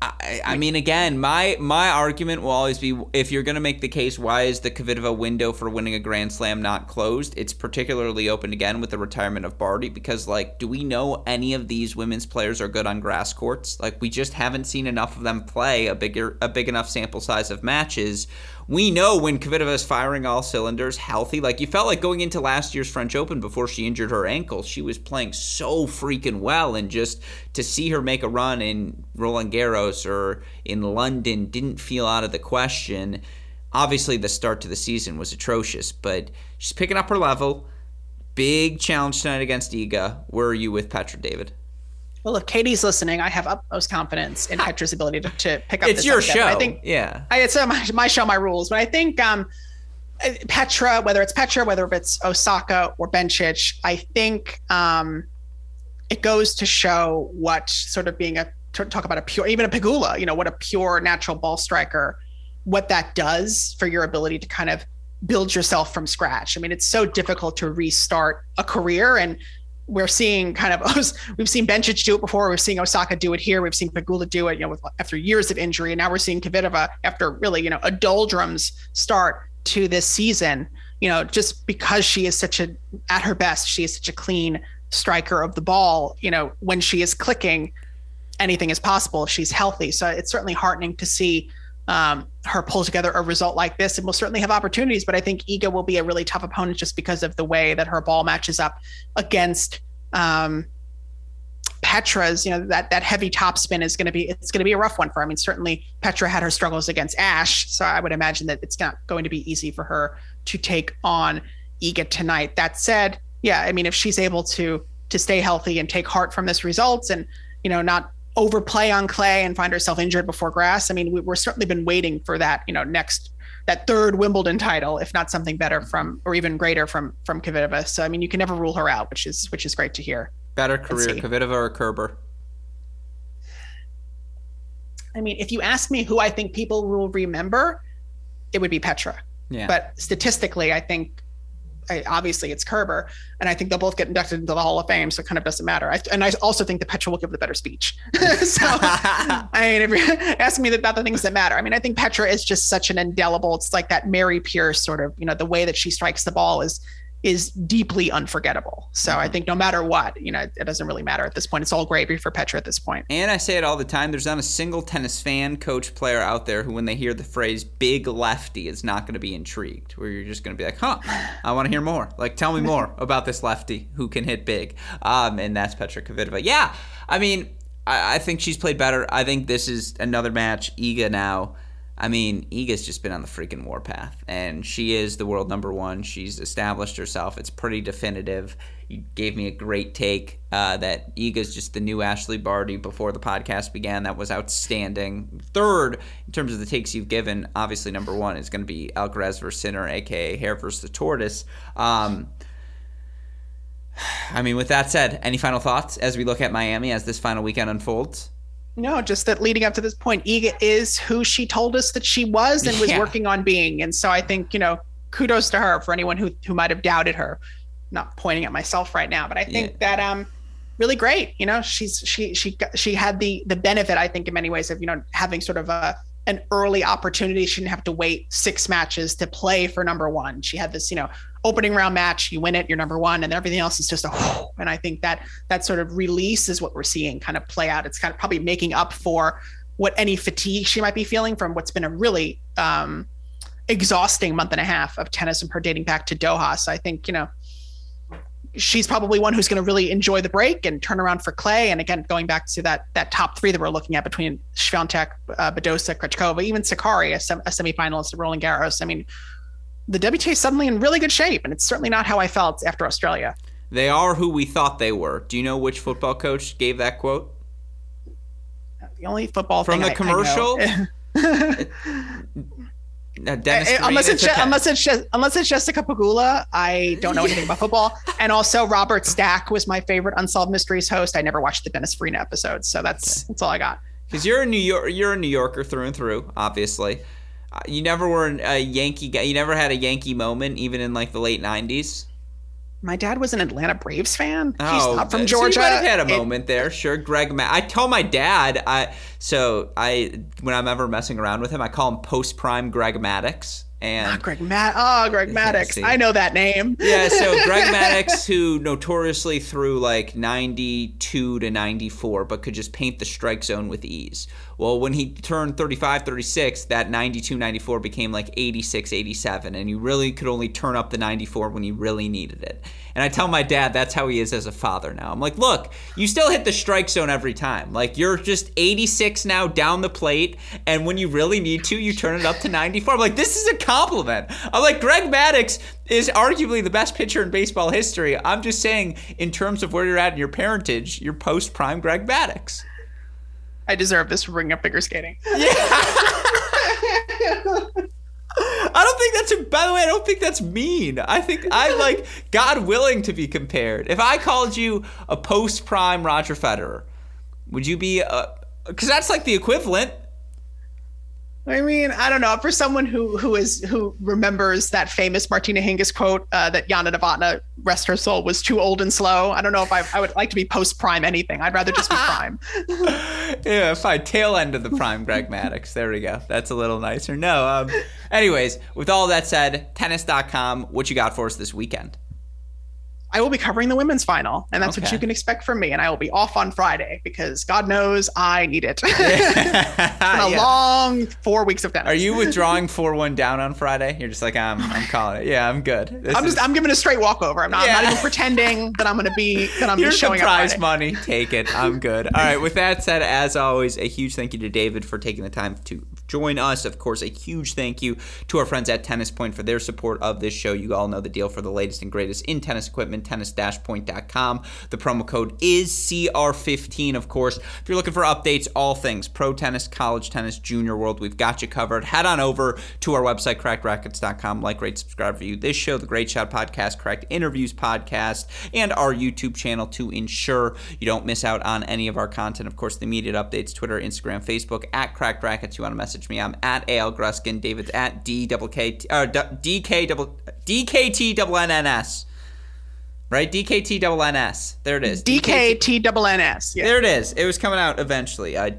I, I, mean, again, my my argument will always be if you're going to make the case, why is the Kvitova window for winning a Grand Slam not closed? It's particularly open again with the retirement of Barty because, like, do we know any of these women's players are good on grass courts? Like, we just haven't seen enough of them play a bigger a big enough sample size of matches we know when Kvitova is firing all cylinders, healthy. Like you felt like going into last year's French Open before she injured her ankle, she was playing so freaking well, and just to see her make a run in Roland Garros or in London didn't feel out of the question. Obviously, the start to the season was atrocious, but she's picking up her level. Big challenge tonight against Iga. Where are you with Petra, David? Well, if Katie's listening, I have utmost confidence in Petra's ability to, to pick up. It's your show. I think, yeah, I, it's uh, my, my show, my rules. But I think um, uh, Petra, whether it's Petra, whether it's Osaka or Bencic, I think um, it goes to show what sort of being a talk about a pure, even a Pegula, you know, what a pure natural ball striker, what that does for your ability to kind of build yourself from scratch. I mean, it's so difficult to restart a career and we're seeing kind of [laughs] we've seen Bencic do it before. We're seeing Osaka do it here. We've seen Pegula do it, you know, with, after years of injury, and now we're seeing Kvitova after really, you know, a doldrums start to this season. You know, just because she is such a at her best, she is such a clean striker of the ball. You know, when she is clicking, anything is possible she's healthy. So it's certainly heartening to see um, her pull together a result like this, and we'll certainly have opportunities. But I think Iga will be a really tough opponent just because of the way that her ball matches up against um, Petra's. You know that that heavy topspin is going to be it's going to be a rough one for. Her. I mean, certainly Petra had her struggles against Ash, so I would imagine that it's not going to be easy for her to take on Iga tonight. That said, yeah, I mean, if she's able to to stay healthy and take heart from this results, and you know, not overplay on clay and find herself injured before grass. I mean, we, we're certainly been waiting for that, you know, next that third Wimbledon title, if not something better from or even greater from from Kvitova. So I mean, you can never rule her out, which is which is great to hear. Better career, Kvitova or Kerber? I mean, if you ask me who I think people will remember, it would be Petra. Yeah. But statistically, I think I, obviously it's Kerber, and I think they'll both get inducted into the Hall of Fame, so it kind of doesn't matter. I, and I also think that Petra will give the better speech. [laughs] so, [laughs] I mean, if you're [laughs] asking me about the things that matter, I mean, I think Petra is just such an indelible. It's like that Mary Pierce sort of, you know, the way that she strikes the ball is is deeply unforgettable. So mm-hmm. I think no matter what, you know, it doesn't really matter at this point. It's all gravy for Petra at this point. And I say it all the time. There's not a single tennis fan, coach, player out there who, when they hear the phrase "big lefty," is not going to be intrigued. Where you're just going to be like, "Huh, I want to hear more. Like, tell me more [laughs] about this lefty who can hit big." Um, and that's Petra Kvitova. Yeah, I mean, I, I think she's played better. I think this is another match. Iga now I mean, Iga's just been on the freaking warpath, and she is the world number one. She's established herself. It's pretty definitive. You gave me a great take uh, that Iga's just the new Ashley Barty before the podcast began. That was outstanding. Third, in terms of the takes you've given, obviously number one is going to be Alcaraz versus Sinner, aka Hare versus the Tortoise. Um, [sighs] I mean, with that said, any final thoughts as we look at Miami as this final weekend unfolds? No, just that leading up to this point, Iga is who she told us that she was and was yeah. working on being. And so I think, you know, kudos to her for anyone who who might have doubted her. Not pointing at myself right now, but I think yeah. that um really great. You know, she's she she she had the the benefit, I think, in many ways of, you know, having sort of a an early opportunity. She didn't have to wait six matches to play for number one. She had this, you know, opening round match, you win it, you're number one, and everything else is just a. Whoo. And I think that that sort of release is what we're seeing kind of play out. It's kind of probably making up for what any fatigue she might be feeling from what's been a really um, exhausting month and a half of tennis and her dating back to Doha. So I think you know she's probably one who's going to really enjoy the break and turn around for Clay. And again, going back to that that top three that we're looking at between Swiatek, uh, Badosa, Krejcikova, even Sakkari, a, sem- a semifinalist at Roland Garros. I mean, the WTA is suddenly in really good shape, and it's certainly not how I felt after Australia. They are who we thought they were. Do you know which football coach gave that quote? The only football from the I, commercial. I uh, [laughs] Dennis Green, unless it's, okay. unless it's unless it's Jessica Pegula, I don't know anything about football. And also Robert Stack was my favorite Unsolved Mysteries host. I never watched the Dennis Farina episodes, so that's okay. that's all I got. Because you're a New York, you're a New Yorker through and through, obviously. You never were a Yankee guy. You never had a Yankee moment, even in like the late '90s. my dad was an Atlanta Braves fan. Oh, He's not from Georgia. So you might have had a it, moment there. Sure, Greg. Ma- I tell my dad. I so I when I'm ever messing around with him, I call him post prime Greg Maddux. And Not Greg Matt. Oh, Greg [laughs] Maddux. I know that name. yeah. So [laughs] Greg Maddux, who notoriously threw like 92 to 94, but could just paint the strike zone with ease. Well, when he turned 35, 36, that 92, 94 became like 86, 87, and you really could only turn up the 94 when you really needed it. And I tell my dad that's how he is as a father now. I'm like, look, you still hit the strike zone every time. Like you're just 86 now down the plate, and when you really need to, you turn it up to 94. I'm like, this is a compliment. I'm like, Greg Maddux is arguably the best pitcher in baseball history. I'm just saying, in terms of where you're at in your parentage, you're post prime Greg Maddux. I deserve this bringing up figure skating. [laughs] Yeah. I don't think that's a, by the way, I don't think that's mean. I think I like God willing to be compared. If I called you a post prime Roger Federer, would you be uh, a, cuz that's like the equivalent. I mean, I don't know. For someone who who is who remembers that famous Martina Hingis quote uh, that Jana Novotná, rest her soul, was too old and slow. I don't know if I, I would like to be post prime anything. I'd rather just be prime. [laughs] yeah, fine. Tail end of the prime, Greg Maddux. There we go. That's a little nicer. No. Um, anyways, with all that said, tennis.com. What you got for us this weekend? I will be covering the women's final, and that's okay. what you can expect from me. And I will be off on Friday because God knows I need it. [laughs] [laughs] been a yeah. long four weeks of tennis. Are you [laughs] withdrawing four one down on Friday? You're just like I'm. I'm calling it. Yeah, I'm good. This I'm is... just. I'm giving a straight walkover. I'm not. Yeah. I'm not even pretending that I'm going to be. That I'm Here's just showing the prize money. Take it. I'm good. All right. With that said, as always, a huge thank you to David for taking the time to join us. Of course, a huge thank you to our friends at Tennis Point for their support of this show. You all know the deal for the latest and greatest in tennis equipment, tennis-point.com. The promo code is CR15, of course. If you're looking for updates, all things pro tennis, college tennis, junior world, we've got you covered. Head on over to our website, crackrackets.com. Like, rate, subscribe, review this show, the Great Shot Podcast, Cracked Interviews Podcast, and our YouTube channel to ensure you don't miss out on any of our content. Of course, the immediate updates, Twitter, Instagram, Facebook, at Cracked Racquets. You want to message me? I'm at Al Gruskin. David's at D double K or uh, D K double D K T double N N S. Right, DKT double NS. There it is. DKT double NS. Yeah. There it is. It was coming out eventually. Uh,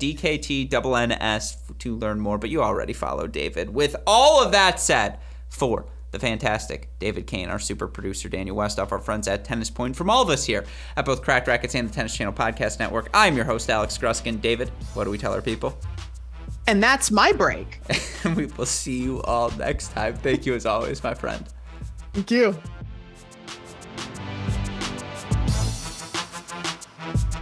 to learn more, but you already followed David. With all of that said, for the fantastic David Kane, our super producer Daniel Westoff, our friends at Tennis Point, from all of us here at both Cracked Racquets and the Tennis Channel Podcast Network, I'm your host, Alex Gruskin. David, what do we tell our people? And that's my break. [laughs] we will see you all next time. Thank you as always, my friend. Thank you. you